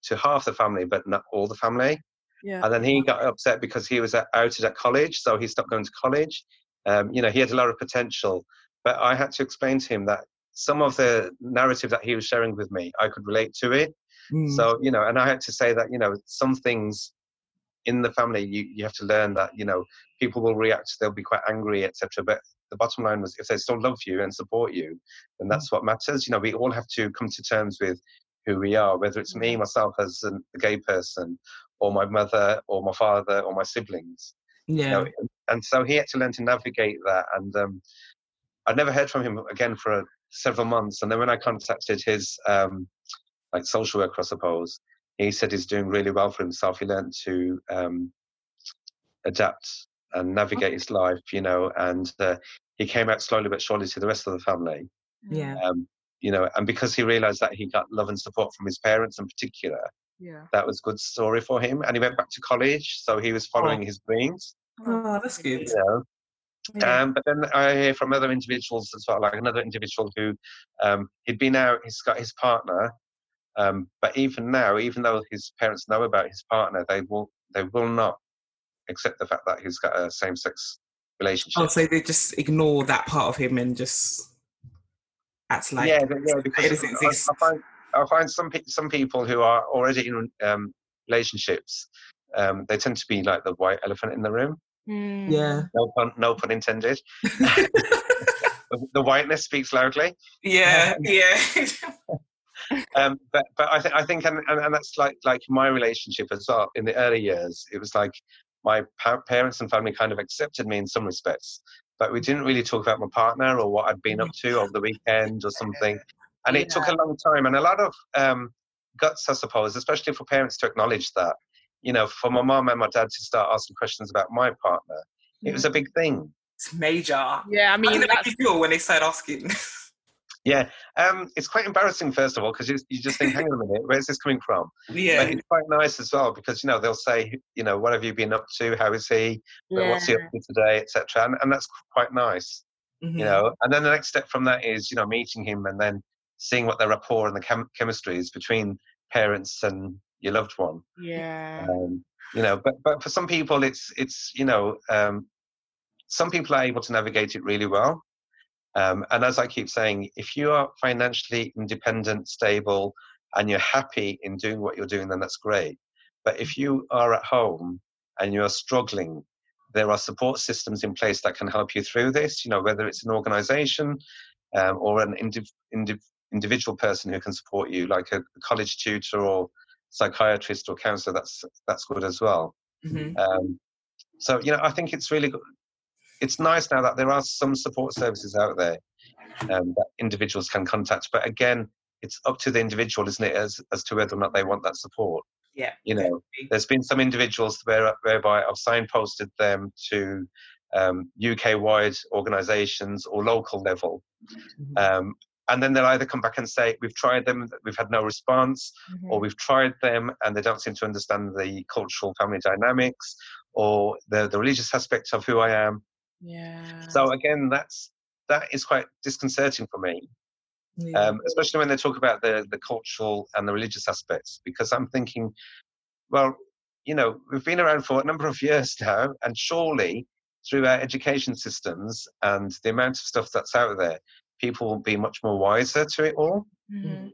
to half the family, but not all the family. yeah And then he got upset because he was outed at college, so he stopped going to college. Um, you know, he had a lot of potential, but I had to explain to him that some of the narrative that he was sharing with me, I could relate to it. Mm. So, you know, and I had to say that, you know, some things in the family, you, you have to learn that, you know, people will react, they'll be quite angry, etc. But the bottom line was if they still love you and support you, then that's what matters. You know, we all have to come to terms with who we are, whether it's me, myself as a gay person, or my mother, or my father, or my siblings. yeah. You know, and so he had to learn to navigate that. And um, I'd never heard from him again for uh, several months. And then when I contacted his um, like social worker, I suppose, he said he's doing really well for himself. He learned to um, adapt and navigate his life, you know, and uh, he came out slowly but surely to the rest of the family. yeah. Um, you know, and because he realised that he got love and support from his parents in particular, yeah that was a good story for him. And he went back to college, so he was following his dreams. Oh, that's good. You know, Yeah. um, but then I hear from other individuals as well, like another individual who um, he'd been out, he's got his partner, um, but even now, even though his parents know about his partner, they will they will not accept the fact that he's got a same sex relationship. Oh, so they just ignore that part of him and just That's like yeah, yeah, because I- I, find I find some pe- some people who are already in um, relationships, um, they tend to be like the white elephant in the room. Mm. Yeah. No pun, no pun intended. the, the whiteness speaks loudly. yeah, yeah. Um, but but I think I think and, and, and that's like like my relationship as well. In the early years, it was like my pa- parents and family kind of accepted me in some respects, but we didn't really talk about my partner or what I'd been up to over the weekend or something. And it took a long time and a lot of um, guts, I suppose, especially for parents to acknowledge that. You know, for my mum and my dad to start asking questions about my partner, it was a big thing. it's major. Yeah, I How mean, did it make you feel when they started asking? Yeah, um, it's quite embarrassing, first of all, because you, you just think, hang on a minute, where's this coming from? yeah, But it's quite nice as well because you know they'll say, you know, what have you been up to? How is he? But What's he up to today, etc. And, and that's quite nice, Mhm. you know. And then the next step from that is, you know, meeting him and then seeing what the rapport and the chem- chemistry is between parents and your loved one. yeah. Um, you know, but but for some people, it's it's you know, um, some people are able to navigate it really well. Um, and as I keep saying, if you are financially independent, stable, and you're happy in doing what you're doing, then that's great. But if you are at home and you are struggling, there are support systems in place that can help you through this. You know, whether it's an organisation um, or an indiv- indiv- individual person who can support you, like a college tutor or psychiatrist or counsellor. That's that's good as well. Mhm. Um, so you know, I think it's really good. It's nice now that there are some support services out there um, that individuals can contact. But again, it's up to the individual, isn't it, as as to whether or not they want that support. yeah. You know, there's been some individuals where, whereby I've signposted them to um, UK-wide organisations or local level, Mhm. um, and then they'll either come back and say we've tried them, we've had no response, Mhm. or we've tried them and they don't seem to understand the cultural family dynamics or the, the religious aspect of who I am. Yeah. So again, that's that is quite disconcerting for me, Yeah. um, especially when they talk about the the cultural and the religious aspects, because I'm thinking, well, you know, we've been around for a number of years now, and surely through our education systems and the amount of stuff that's out there, people will be much more wiser to it all. Mhm.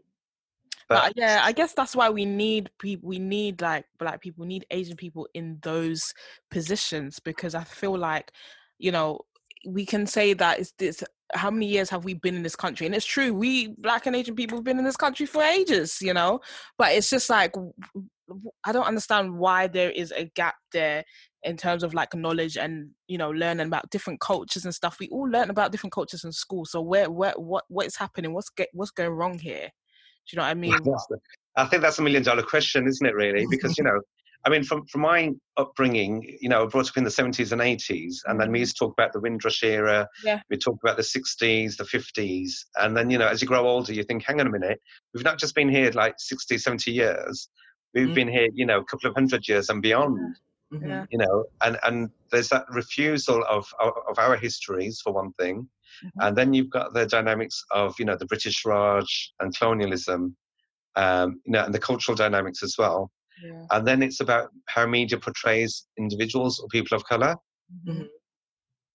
But But yeah, I guess that's why we need people. We need like black people, we need Asian people in those positions because I feel like, you know, we can say that it's this. How many years have we been in this country? And it's true, we black and Asian people have been in this country for ages, you know. But it's just like I don't understand why there is a gap there in terms of like knowledge and you know learning about different cultures and stuff. We all learn about different cultures in school. So where where what what is happening? What's get what's going wrong here? Do you know what I mean? I think that's a million dollar question, isn't it? Really, because you know, I mean, from from my upbringing, you know, I brought up in the seventies and eighties, and then we used to talk about the Windrush era. Yeah. We talked about the sixties, the fifties, and then you know, as you grow older, you think, hang on a minute, we've not just been here like 60, 70 years. We've Mm. been here, you know, a couple of hundred years and beyond. Mhm. Yeah. You know, and and there's that refusal of of, of our histories for one thing, Mhm. and then you've got the dynamics of you know the British Raj and colonialism, um, you know, and the cultural dynamics as well. Yeah. And then it's about how media portrays individuals or people of color. Mhm.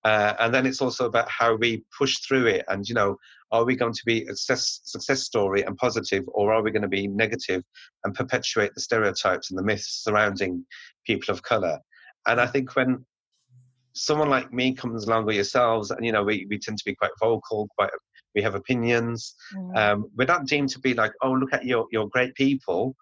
Uh, and then it's also about how we push through it. And, you know, are we going to be a success, success story and positive, or are we going to be negative and perpetuate the stereotypes and the myths surrounding people of color? And I think when someone like me comes along with yourselves, and, you know, we, we tend to be quite vocal, quite we have opinions. Mhm. Um, we're not deemed to be like, oh, look at your, your great people.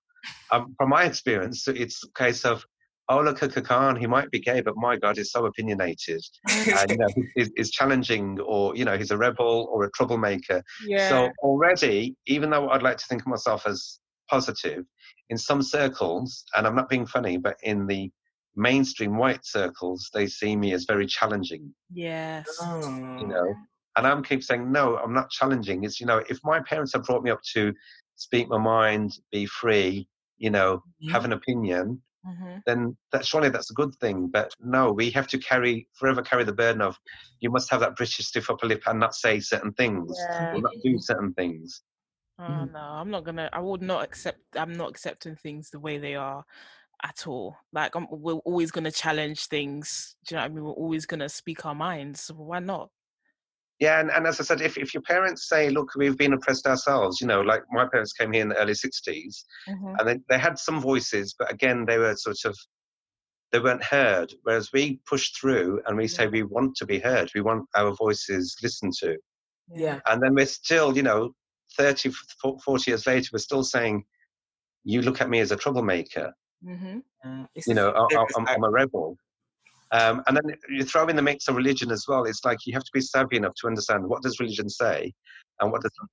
Um, from my experience, it's a case of, oh, look at Khakan, he might be gay, but my God, he's so opinionated. And, you know, he's, he's challenging or, you know, he's a rebel or a troublemaker. yeah. So already, even though I'd like to think of myself as positive, in some circles, and I'm not being funny, but in the mainstream white circles, they see me as very challenging yes. Oh. you know and i'm keep saying no i'm not challenging it's you know if my parents have brought me up to speak my mind be free you know have an opinion Mhm. then that surely that's a good thing but no we have to carry forever carry the burden of you must have that british stiff upper lip and not say certain things Yeah. or not do certain things Oh, Mhm. no, I'm not gonna. I would not accept. I'm not accepting things the way they are at all. Like I'm, we're always gonna challenge things. Do you know what I mean? We're always gonna speak our minds. Why not? Yeah, and, and as I said, if, if your parents say, look, we've been oppressed ourselves, you know, like my parents came here in the early 60s Mhm. and they, they had some voices, but again, they were sort of, they weren't heard. Whereas we push through and we say we want to be heard, we want our voices listened to. Yeah. And then we're still, you know, 30, 40 years later, we're still saying, you look at me as a troublemaker, Mhm. Uh, you know, I, I, I'm, I'm a rebel. Um, and then you throw in the mix of religion as well. It's like you have to be savvy enough to understand what does religion say and what doesn't,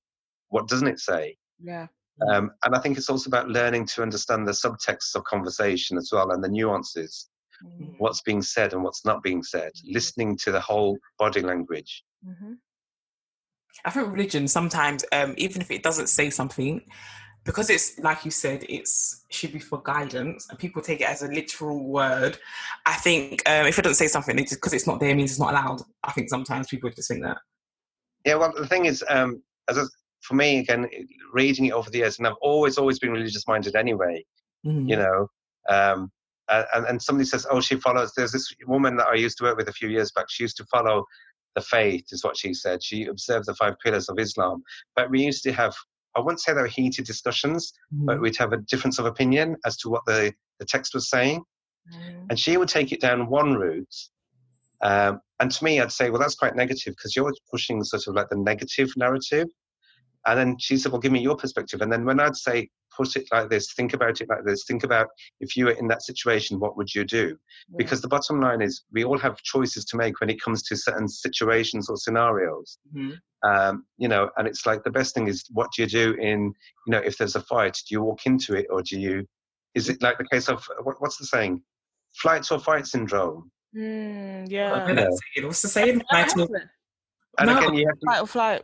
what doesn't it say. Yeah. Um, and I think it's also about learning to understand the subtexts of conversation as well and the nuances, Mhm. what's being said and what's not being said, listening to the whole body language. Mhm. I think religion sometimes, um, even if it doesn't say something, because it's like you said, it's should be for guidance, and people take it as a literal word. I think um, if it doesn't say something, it's because it's not there means it's not allowed. I think sometimes people just think that. Yeah, well, the thing is, um, as a, for me, again, reading it over the years, and I've always, always been religious minded anyway, Mhm. you know. Um, and, and somebody says, oh, she follows. There's this woman that I used to work with a few years back. She used to follow the faith, is what she said. She observed the five pillars of Islam. But we used to have, I wouldn't say they were heated discussions, but Mhm. we'd have a difference of opinion as to what the, the text was saying. Mhm. And she would take it down one route. Um, and to me, I'd say, well, that's quite negative because you're pushing sort of like the negative narrative. And then she said, well, give me your perspective. And then when I'd say, put it like this, think about it like this, think about if you were in that situation, what would you do? Yeah. Because the bottom line is, we all have choices to make when it comes to certain situations or scenarios. Mhm. Um, you know, and it's like the best thing is, what do you do in, you know, if there's a fight, do you walk into it or do you, is it like the case of, what, what's the saying? Flight or fight syndrome. Mm, I yeah. know it. What's the saying? That Like. And No. again, you have to, Fight or flight.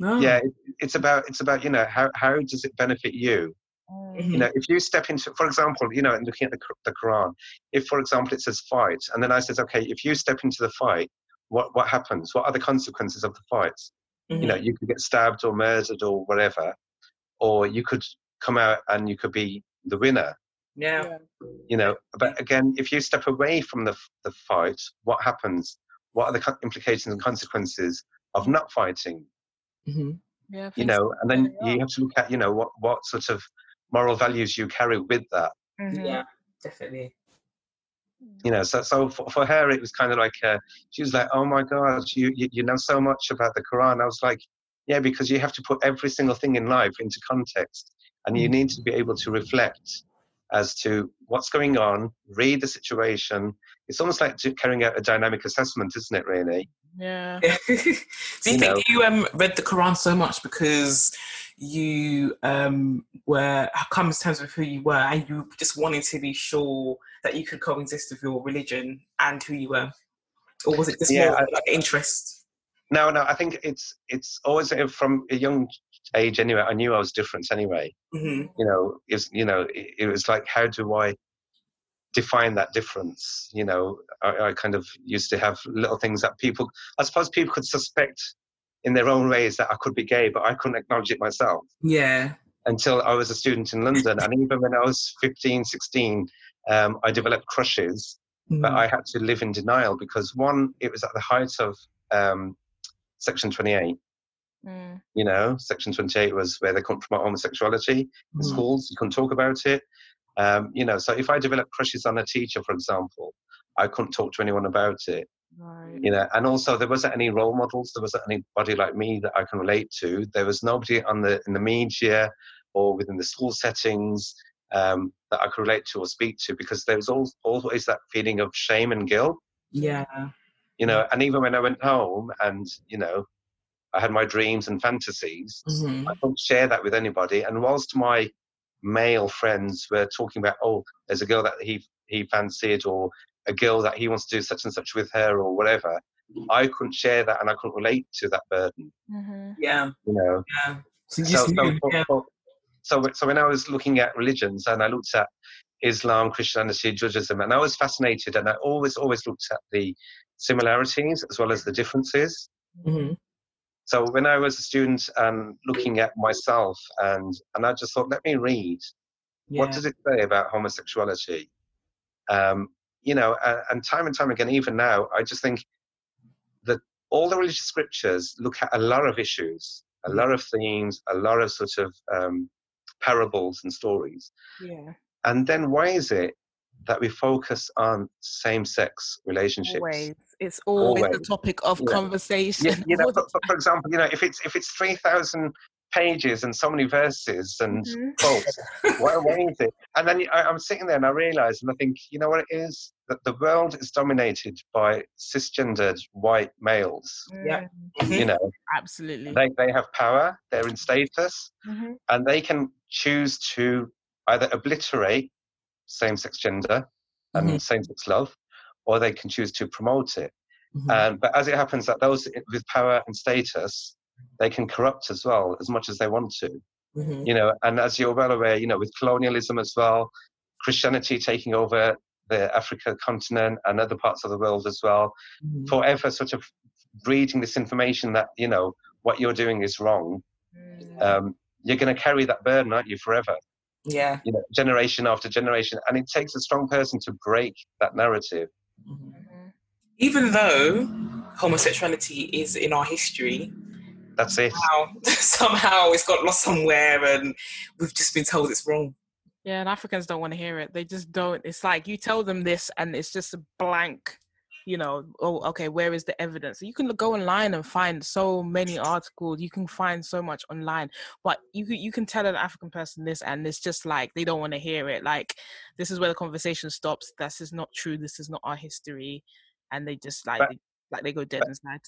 No. yeah, it's about, it's about, you know, how, how does it benefit you? Mm. Mhm. You know, if you step into, for example, you know, and looking at the, the Quran, if, for example, it says fight, and then I says, okay, if you step into the fight, what, what happens? What are the consequences of the fight? You know, Mhm. you could get stabbed or murdered or whatever, or you could come out and you could be the winner. yeah. Yeah. You know, but again, if you step away from the the fight, what happens? What are the implications and consequences of not fighting? Mhm. Yeah. You know, so. and then Yeah. you have to look at, you know, what what sort of moral values you carry with that. Mhm. Yeah, definitely. you know so so for, for her it was kind of like uh, she was like oh my god you, you you know so much about the quran i was like yeah because you have to put every single thing in life into context and you Mm. need to be able to reflect as to what's going on read the situation it's almost like carrying out a dynamic assessment isn't it really Yeah. do you, You think know. you um, read the Quran so much because you um, were come to terms with who you were and you just wanted to be sure that you could coexist with your religion and who you were, or was it just Yeah, more I- like interest? no no i think it's it's always uh, from a young age anyway. I knew i was different anyway. Hmm you know is you know it, it was like how do i define that difference? You know I, I kind of used to have little things that people i suppose people could suspect in their own ways that i could be gay but i couldn't acknowledge it myself Yeah. until i was a student in london. And even when i was 15 16 um, i developed crushes but Mhm. i had to live in denial because one it was at the height of um, section 28 Mm. you know section 28 was where they couldn't promote homosexuality in Mhm. schools you couldn't talk about it um, you know so if i developed crushes on a teacher for example i couldn't talk to anyone about it Right. you know and also there wasn't any role models there wasn't anybody like me that i can relate to there was nobody on the in the media or within the school settings um, that i could relate to or speak to because there was al- always that feeling of shame and guilt Yeah. you know and even when i went home and you know i had my dreams and fantasies Mhm. I don't share that with anybody. And whilst my male friends were talking about, oh, there's a girl that he he fancied, or a girl that he wants to do such and such with her, or whatever, I couldn't share that, and I couldn't relate to that burden. Mhm. Yeah. You know. Yeah. So So so, Yeah. so so when I was looking at religions and I looked at Islam, Christianity, Judaism, and I was fascinated, and I always always looked at the similarities as well as the differences. Mhm. So when I was a student and looking at myself, and and I just thought, let me read. What does it say about homosexuality? Um, you know, and, and time and time again, even now, I just think that all the religious scriptures look at a lot of issues, a lot of themes, a lot of sort of um, parables and stories. Yeah. And then why is it that we focus on same-sex relationships? Always. It's always, Always. the topic of Yeah. conversation. Yeah, you know, for, for- for example, you know, if it's if it's three thousand pages and so many verses and Mhm. quotes, why, why is it? And then I, I'm sitting there and I realise and I think, you know what it is? That the world is dominated by cisgendered white males. Yeah. Mm, You know, Absolutely. they, they have power, they're in status, Mhm. and they can choose to either obliterate same-sex gender and Mhm. same-sex love, or they can choose to promote it. Mhm. Um, but as it happens, that those with power and status, they can corrupt as well as much as they want to. Mhm. You know, and as you're well aware, you know, with colonialism as well, Christianity taking over the Africa continent and other parts of the world as well, Mhm. forever sort of breeding this information that you know what you're doing is wrong. Mm. Um, you're going to carry that burden, aren't you, forever? Yeah. You know, generation after generation, and it takes a strong person to break that narrative. Mhm. Mhm. Even though homosexuality is in our history, That's it. somehow, somehow it's got lost somewhere, and we've just been told it's wrong. Yeah, and Africans don't want to hear it. They just don't. It's like you tell them this, and it's just a blank. You know, oh, okay, where is the evidence? You can go online and find so many articles. You can find so much online, but you can- you can tell an African person this, and it's just like they don't want to hear it. Like this is where the conversation stops. This is not true. This is not our history, and they just like But- they, like they go dead inside.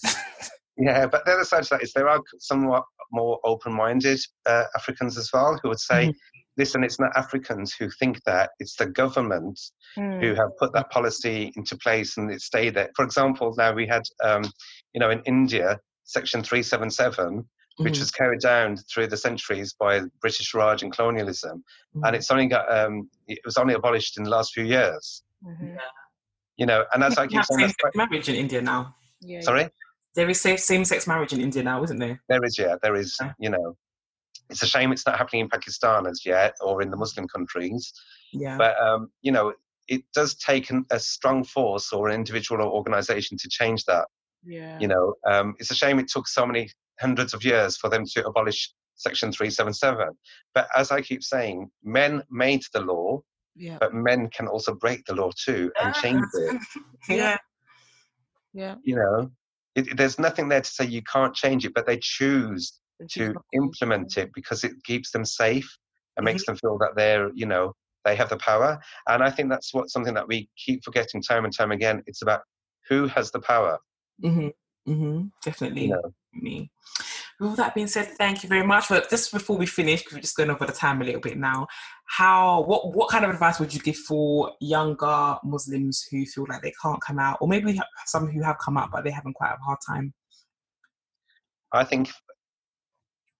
Yeah, but the other side to that is there are somewhat more open-minded uh, Africans as well who would say, "Listen, it's not Africans who think that; it's the government who Mm, have put that policy into place and it stayed there." For example, now we had, um, you know, in India, Section Three Seven Seven, which Mhm. was carried down through the centuries by British Raj and colonialism, Mhm. and it's only got um, it was only abolished in the last few years. mhm. You know, and as I keep saying, that's same-sex marriage in India now. Yeah, quite- sorry. There is same-sex marriage in India now, isn't there? There is, yeah, there is. Yeah. You know, it's a shame it's not happening in Pakistan as yet, or in the Muslim countries. Yeah. But um, you know, it does take an, a strong force or an individual or organisation to change that. yeah. You know, um, it's a shame it took so many hundreds of years for them to abolish Section Three Seven Seven. But as I keep saying, men made the law, yeah, but men can also break the law too and change it. yeah. yeah. You know, it, there's nothing there to say you can't change it, but they choose They choose to implement it because it keeps them safe and makes Mm-hmm. them feel that they're you know they have the power and i think that's what something that we keep forgetting time and time again it's about who has the power hmm hmm Definitely. you know me. With all that being said, thank you very much. But just before we finish, because we're just going over the time a little bit now, how what what kind of advice would you give for younger Muslims who feel like they can't come out, or maybe some who have come out but they haven't quite a hard time? i think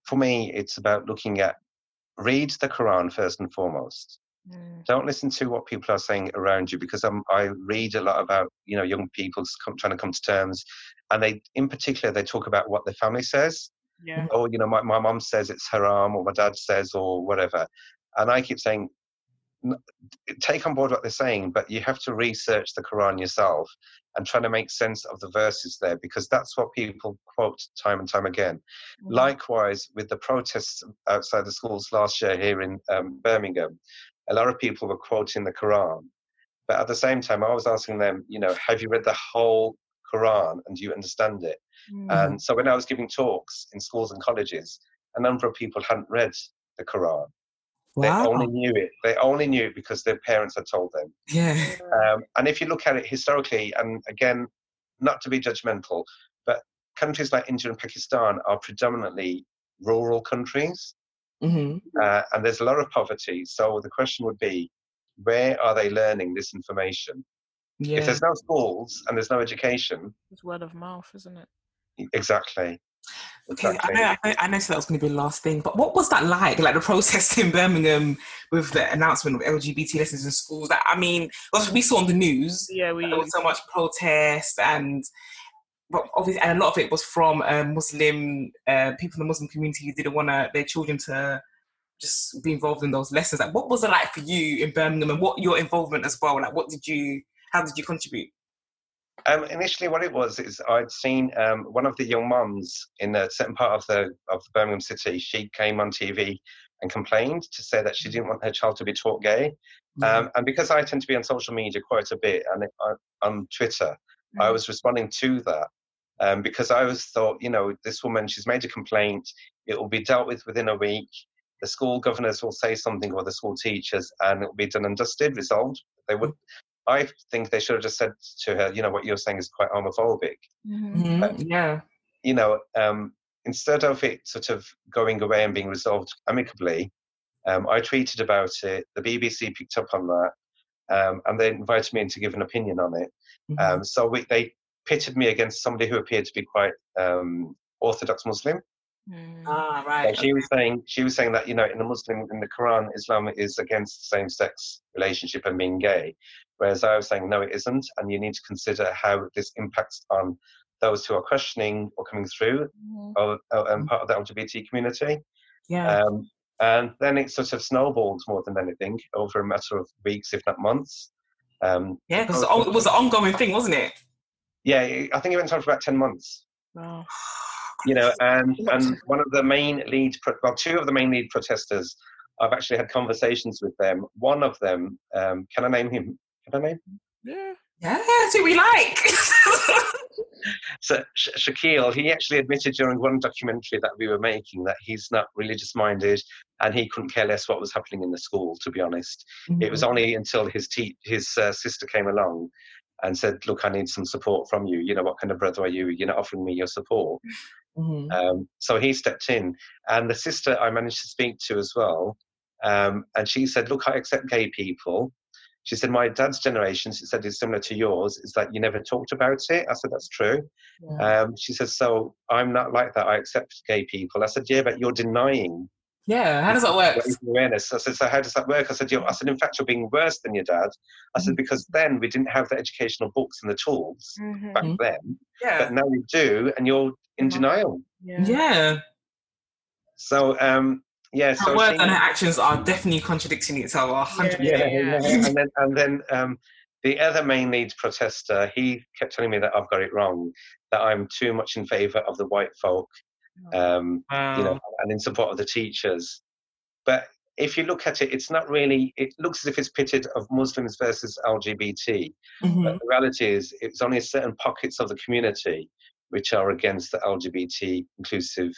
for me it's about looking at read the quran first and foremost Mm, don't listen to what people are saying around you because um, i read a lot about you know young people trying to come to terms and they in particular they talk about what their family says yeah. oh, you know, my, my mom says it's haram or my dad says or whatever. And I keep saying, take on board what they're saying, but you have to research the Quran yourself and trying to make sense of the verses there because that's what people quote time and time again. Mhm. Likewise, with the protests outside the schools last year here in um, Birmingham, a lot of people were quoting the Quran. But at the same time, I was asking them, you know, have you read the whole Quran and do you understand it? Mm, And so when I was giving talks in schools and colleges, a number of people hadn't read the Quran. They only knew it. They only knew it because their parents had told them. Yeah. Um, and if you look at it historically, and again, not to be judgmental, but countries like India and Pakistan are predominantly rural countries, hmm uh, and there's a lot of poverty. So the question would be, where are they learning this information? If there's no schools and there's no education, It's word of mouth, isn't it? exactly. Okay, I know, I know, I know so that was going to be the last thing, but what was that like? Like the protest in Birmingham with the announcement of LGBT lessons in schools. That I mean, we saw on the news. Yeah, we. There was so much protest, and but obviously, and a lot of it was from uh, Muslim uh, people in the Muslim community who didn't want to, their children to just be involved in those lessons. Like, what was it like for you in Birmingham, and what your involvement as well? Like, what did you, how did you contribute? Um, initially, what it was is I'd seen um, one of the young mums in a certain part of the of Birmingham city. She came on TV and complained to say that she didn't want her child to be taught gay. Um, and because I tend to be on social media quite a bit and I, on Twitter, I was responding to that um, because I was thought, you know, this woman, she's made a complaint. It will be dealt with within a week. The school governors will say something or the school teachers, and it will be done and dusted, resolved. They would. I think they should have just said to her, you know, what you're saying is quite homophobic. Mhm. Mhm, Yeah. You know, um, instead of it sort of going away and being resolved amicably, um, I tweeted about it. The BBC picked up on that, um, and they invited me in to give an opinion on it. Mhm. Um, so we, they pitted me against somebody who appeared to be quite um, orthodox Muslim. Mm. ah, So right. she was saying she was saying that you know in the Muslim in the Quran Islam is against same-sex relationship and being gay, whereas I was saying no it isn't, and you need to consider how this impacts on those who are questioning or coming through Mhm. or, or Mm. um, part of the LGBT community. Yeah. Um, and then it sort of snowballed more than anything over a matter of weeks, if not months. Um, yeah, because it was an ongoing thing, wasn't it? yeah, I think it went on for about ten months. Wow. you know, and and one of the main lead, pro- well, two of the main lead protesters, I've actually had conversations with them. One of them, um, can I name him? Can I name? him? Yeah. Yeah, that's what we like. So Sh- Shakeel, he actually admitted during one documentary that we were making that he's not religious minded and he couldn't care less what was happening in the school. To be honest, it was only until his te- his uh, sister came along and said, "Look, I need some support from you. You know, what kind of brother are you? You're not offering me your support." Mhm. Um, so he stepped in, and the sister I managed to speak to as well, um, and she said, "Look, I accept gay people." She said, "My dad's generation," she said, "is similar to yours. Is that you never talked about it?" I said, "That's true." Yeah. Um, she said, "So I'm not like that. I accept gay people." I said, "Yeah, but you're denying Yeah, how does that work? awareness." I said, "So how does that work?" I said, you're, "I said, in fact, you're being worse than your dad." I said, "Because then we didn't have the educational books and the tools Mhm. back Mhm. then, Yeah. but now you do, and you're in Mhm. denial." Yeah. Yeah. So um, yeah, Her so words and her actions are definitely contradicting each other. 100%. yeah, Yeah. yeah. and then and then um, the other main lead protester, he kept telling me that I've got it wrong, that I'm too much in favour of the white folk, um, Wow. you know, and in support of the teachers. But if you look at it, it's not really. It looks as if it's pitted of Muslims versus LGBT. Mhm. But the reality is, it's only certain pockets of the community which are against the LGBT inclusive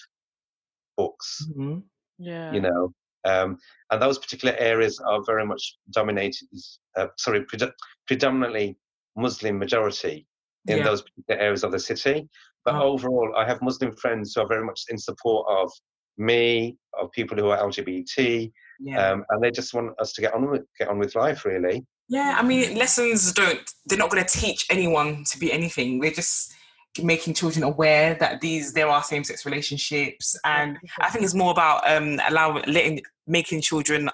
books Mhm. Yeah. you know um, and those particular areas are very much dominated uh, sorry pred- predominantly muslim majority in Yeah. those particular areas of the city but Oh. overall i have muslim friends who are very much in support of me of people who are lgbt Yeah. um, and they just want us to get on with get on with life really Yeah, I mean, lessons don't, they're not going to teach anyone to be anything. We're just making children aware that these, there are same sex relationships. And I think it's more about um, allowing, letting, making children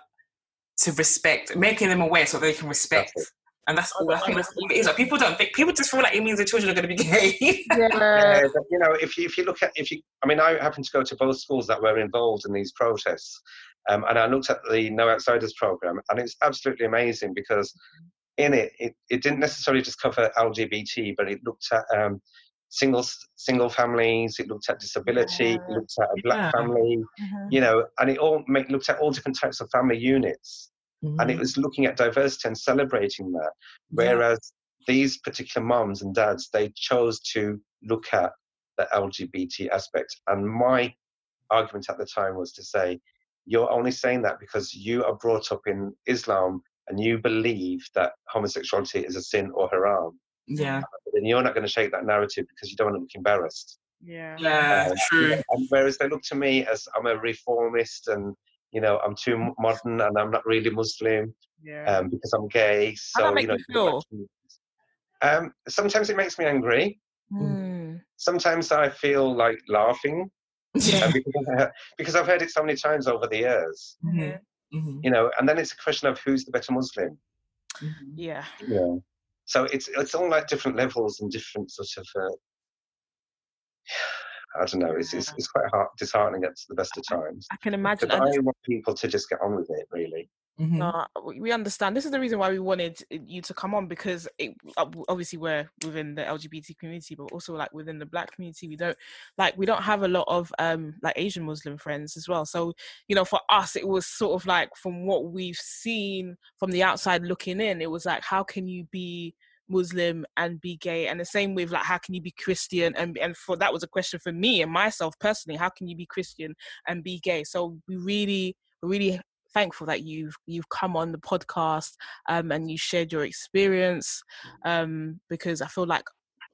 to respect, making them aware so they can respect. That's and that's all, I think that's all it is. Like, people don't think, people just feel like it means the children are going to be gay. Yeah. Yeah, but, you know, if you if you look at if you, I mean, I happen to go to both schools that were involved in these protests, um, and I looked at the No Outsiders program, and it's absolutely amazing because in it, it, it didn't necessarily just cover LGBT, but it looked at um, single single families, it looked at disability, it looked at a black Yeah. family, Mhm. you know, and it all make, looked at all different types of family units, and it was looking at diversity and celebrating that. Whereas these particular moms and dads, they chose to look at the LGBT aspect. And my argument at the time was to say, you're only saying that because you are brought up in Islam and you believe that homosexuality is a sin or haram. Yeah. But then you're not going to shake that narrative because you don't want to look embarrassed. Yeah. Yeah, Uh, true. And whereas they look to me as I'm a reformist and you know I'm too modern and I'm not really Muslim Yeah. um, because I'm gay. So How that you know, you feel? Um, sometimes it makes me angry. Mm. Sometimes I feel like laughing Yeah. uh, because, I've heard, because I've heard it so many times over the years. Mhm. Mhm. You know, and then it's a question of who's the better Muslim. Mhm. Yeah. Yeah. So it's it's all like different levels and different sort of. Uh, I don't know. It's, it's it's quite hard, disheartening at the best of times. I can imagine. But and I it's- want people to just get on with it, really. Mhm. No, we- understand. This is the reason why we wanted you to come on because it, uh, obviously we're within the LGBT community, but also like within the Black community, we don't like we don't have a lot of um like Asian Muslim friends as well. So you know, for us, it was sort of like from what we've seen from the outside looking in, it was like how can you be Muslim and be gay, and the same with like how can you be Christian and and for that was a question for me and myself personally, how can you be Christian and be gay? So we really really thankful that you've you've come on the podcast um, and you shared your experience um, because I feel like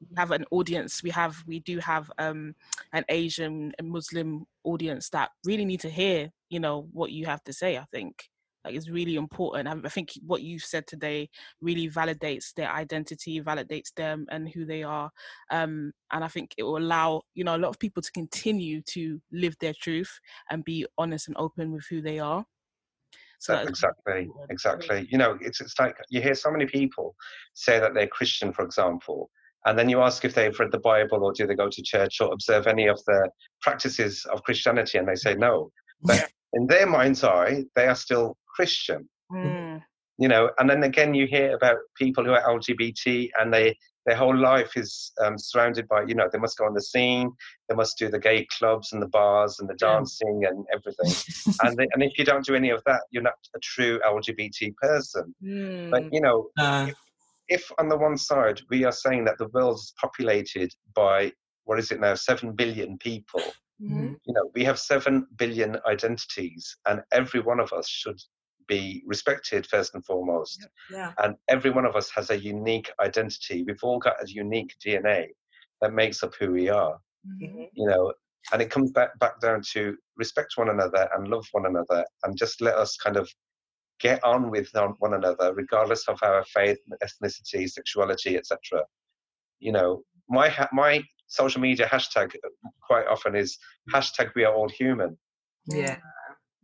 we have an audience we have we do have um, an Asian and Muslim audience that really need to hear you know what you have to say I think. Like it's really important I I think what you've said today really validates their identity validates them and who they are um, and I think it will allow you know a lot of people to continue to live their truth and be honest and open with who they are so exactly, exactly. You know, it's it's like you hear so many people say that they're Christian, for example, and then you ask if they've read the Bible or do they go to church or observe any of the practices of Christianity, and they say no. But in their mind's eye, they are still Christian. Mm, You know, and then again, you hear about people who are LGBT and they their whole life is um, surrounded by, you know, they must go on the scene, they must do the gay clubs and the bars and the dancing and everything. and they, and if you don't do any of that, you're not a true LGBT person. But mm, you know, Uh, if on the one side we are saying that the world is populated by what is it now, seven billion people, mhm, you know, we have seven billion identities, and every one of us should be respected first and foremost. yeah. And every one of us has a unique identity. We've all got a unique DNA that makes up who we are, mhm. you know. And it comes back back down to respect one another and love one another, and just let us kind of get on with one another, regardless of our faith, ethnicity, sexuality, etc. You know, my ha- my social media hashtag uh, quite often is hashtag We are all human. Yeah.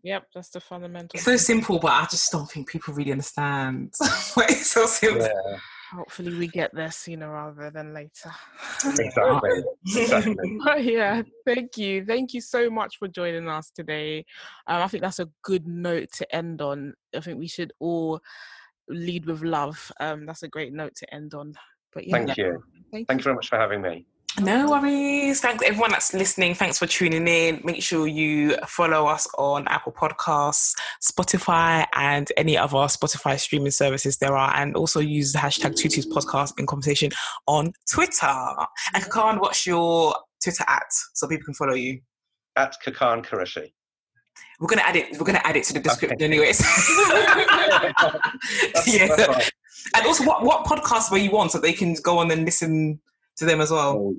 Yep, that's the fundamental. It's so simple, but I just don't think people really understand. why it's so simple. Yeah, Hopefully, we get there sooner rather than later. exactly, exactly. Yeah, thank you. Thank you so much for joining us today. Um, I think that's a good note to end on. I think we should all lead with love. Um, that's a great note to end on. But yeah, Thank you. Thank Thank you very much for having me. No worries. Thanks everyone that's listening. Thanks for tuning in. Make sure you follow us on Apple Podcasts, Spotify, and any other Spotify streaming services there are. And also use the hashtag Tutus Podcast in conversation on Twitter. And Khakan, what's your Twitter at so people can follow you? At Khakan Qureshi. We're gonna add it. We're gonna add it to the description, Okay. anyways. That's, yeah. that's right. And also, what what podcasts were you on so they can go on and listen to them as well?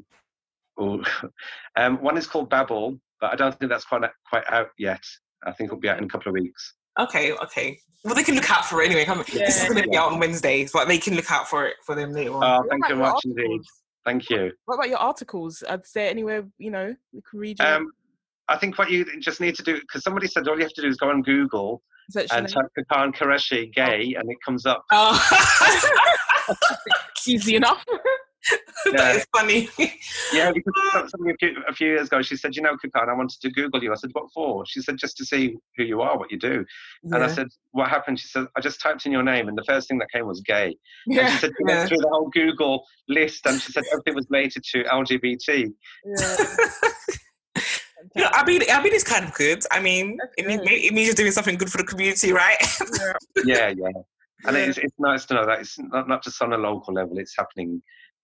Oh, oh. Um, one is called Babel, but I don't think that's quite quite out yet. I think it'll be out in a couple of weeks. Okay, okay. Well, they can look out for it anyway. Come- This is going to be out on Wednesdays, but they can look out for it for them later on. Oh, thank you your very much indeed. Thank you. What about your articles? Is there anywhere you know we can read your Um, I think what you just need to do, because somebody said all you have to do is go on Google and type Khakan Qureshi gay, and it comes up. oh. Easy enough. that is funny. Yeah, because some- somebody a few, a few years ago, she said, "You know, Khakan, I wanted to Google you." I said, "What for?" She said, "Just to see who you are, what you do." And I said, "What happened?" She said, "I just typed in your name, and the first thing that came was gay." And yeah. she said, "You Yeah. went through the whole Google list, and she said everything was related to LGBT." yeah. You know, I mean, I mean, it's kind of good. I mean, it, mean, good. it means you're doing something good for the community, right? yeah. yeah, yeah. And Yeah. it's, it's nice to know that it's not, not just on a local level, it's happening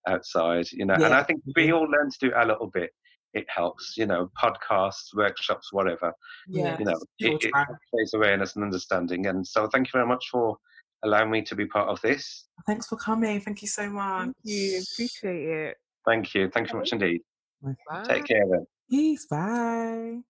outside, you know. And I think we mm-hmm. all learn to do a little bit, it helps, you know, podcasts, workshops, whatever, Yeah. you know, You'll it, it try. creates awareness and understanding. And so thank you very much for allowing me to be part of this. Thanks for coming. Thank you so much. Thank you. Appreciate it. Thank you. Thank you very much indeed. Bye. Take care then. Peace. Bye.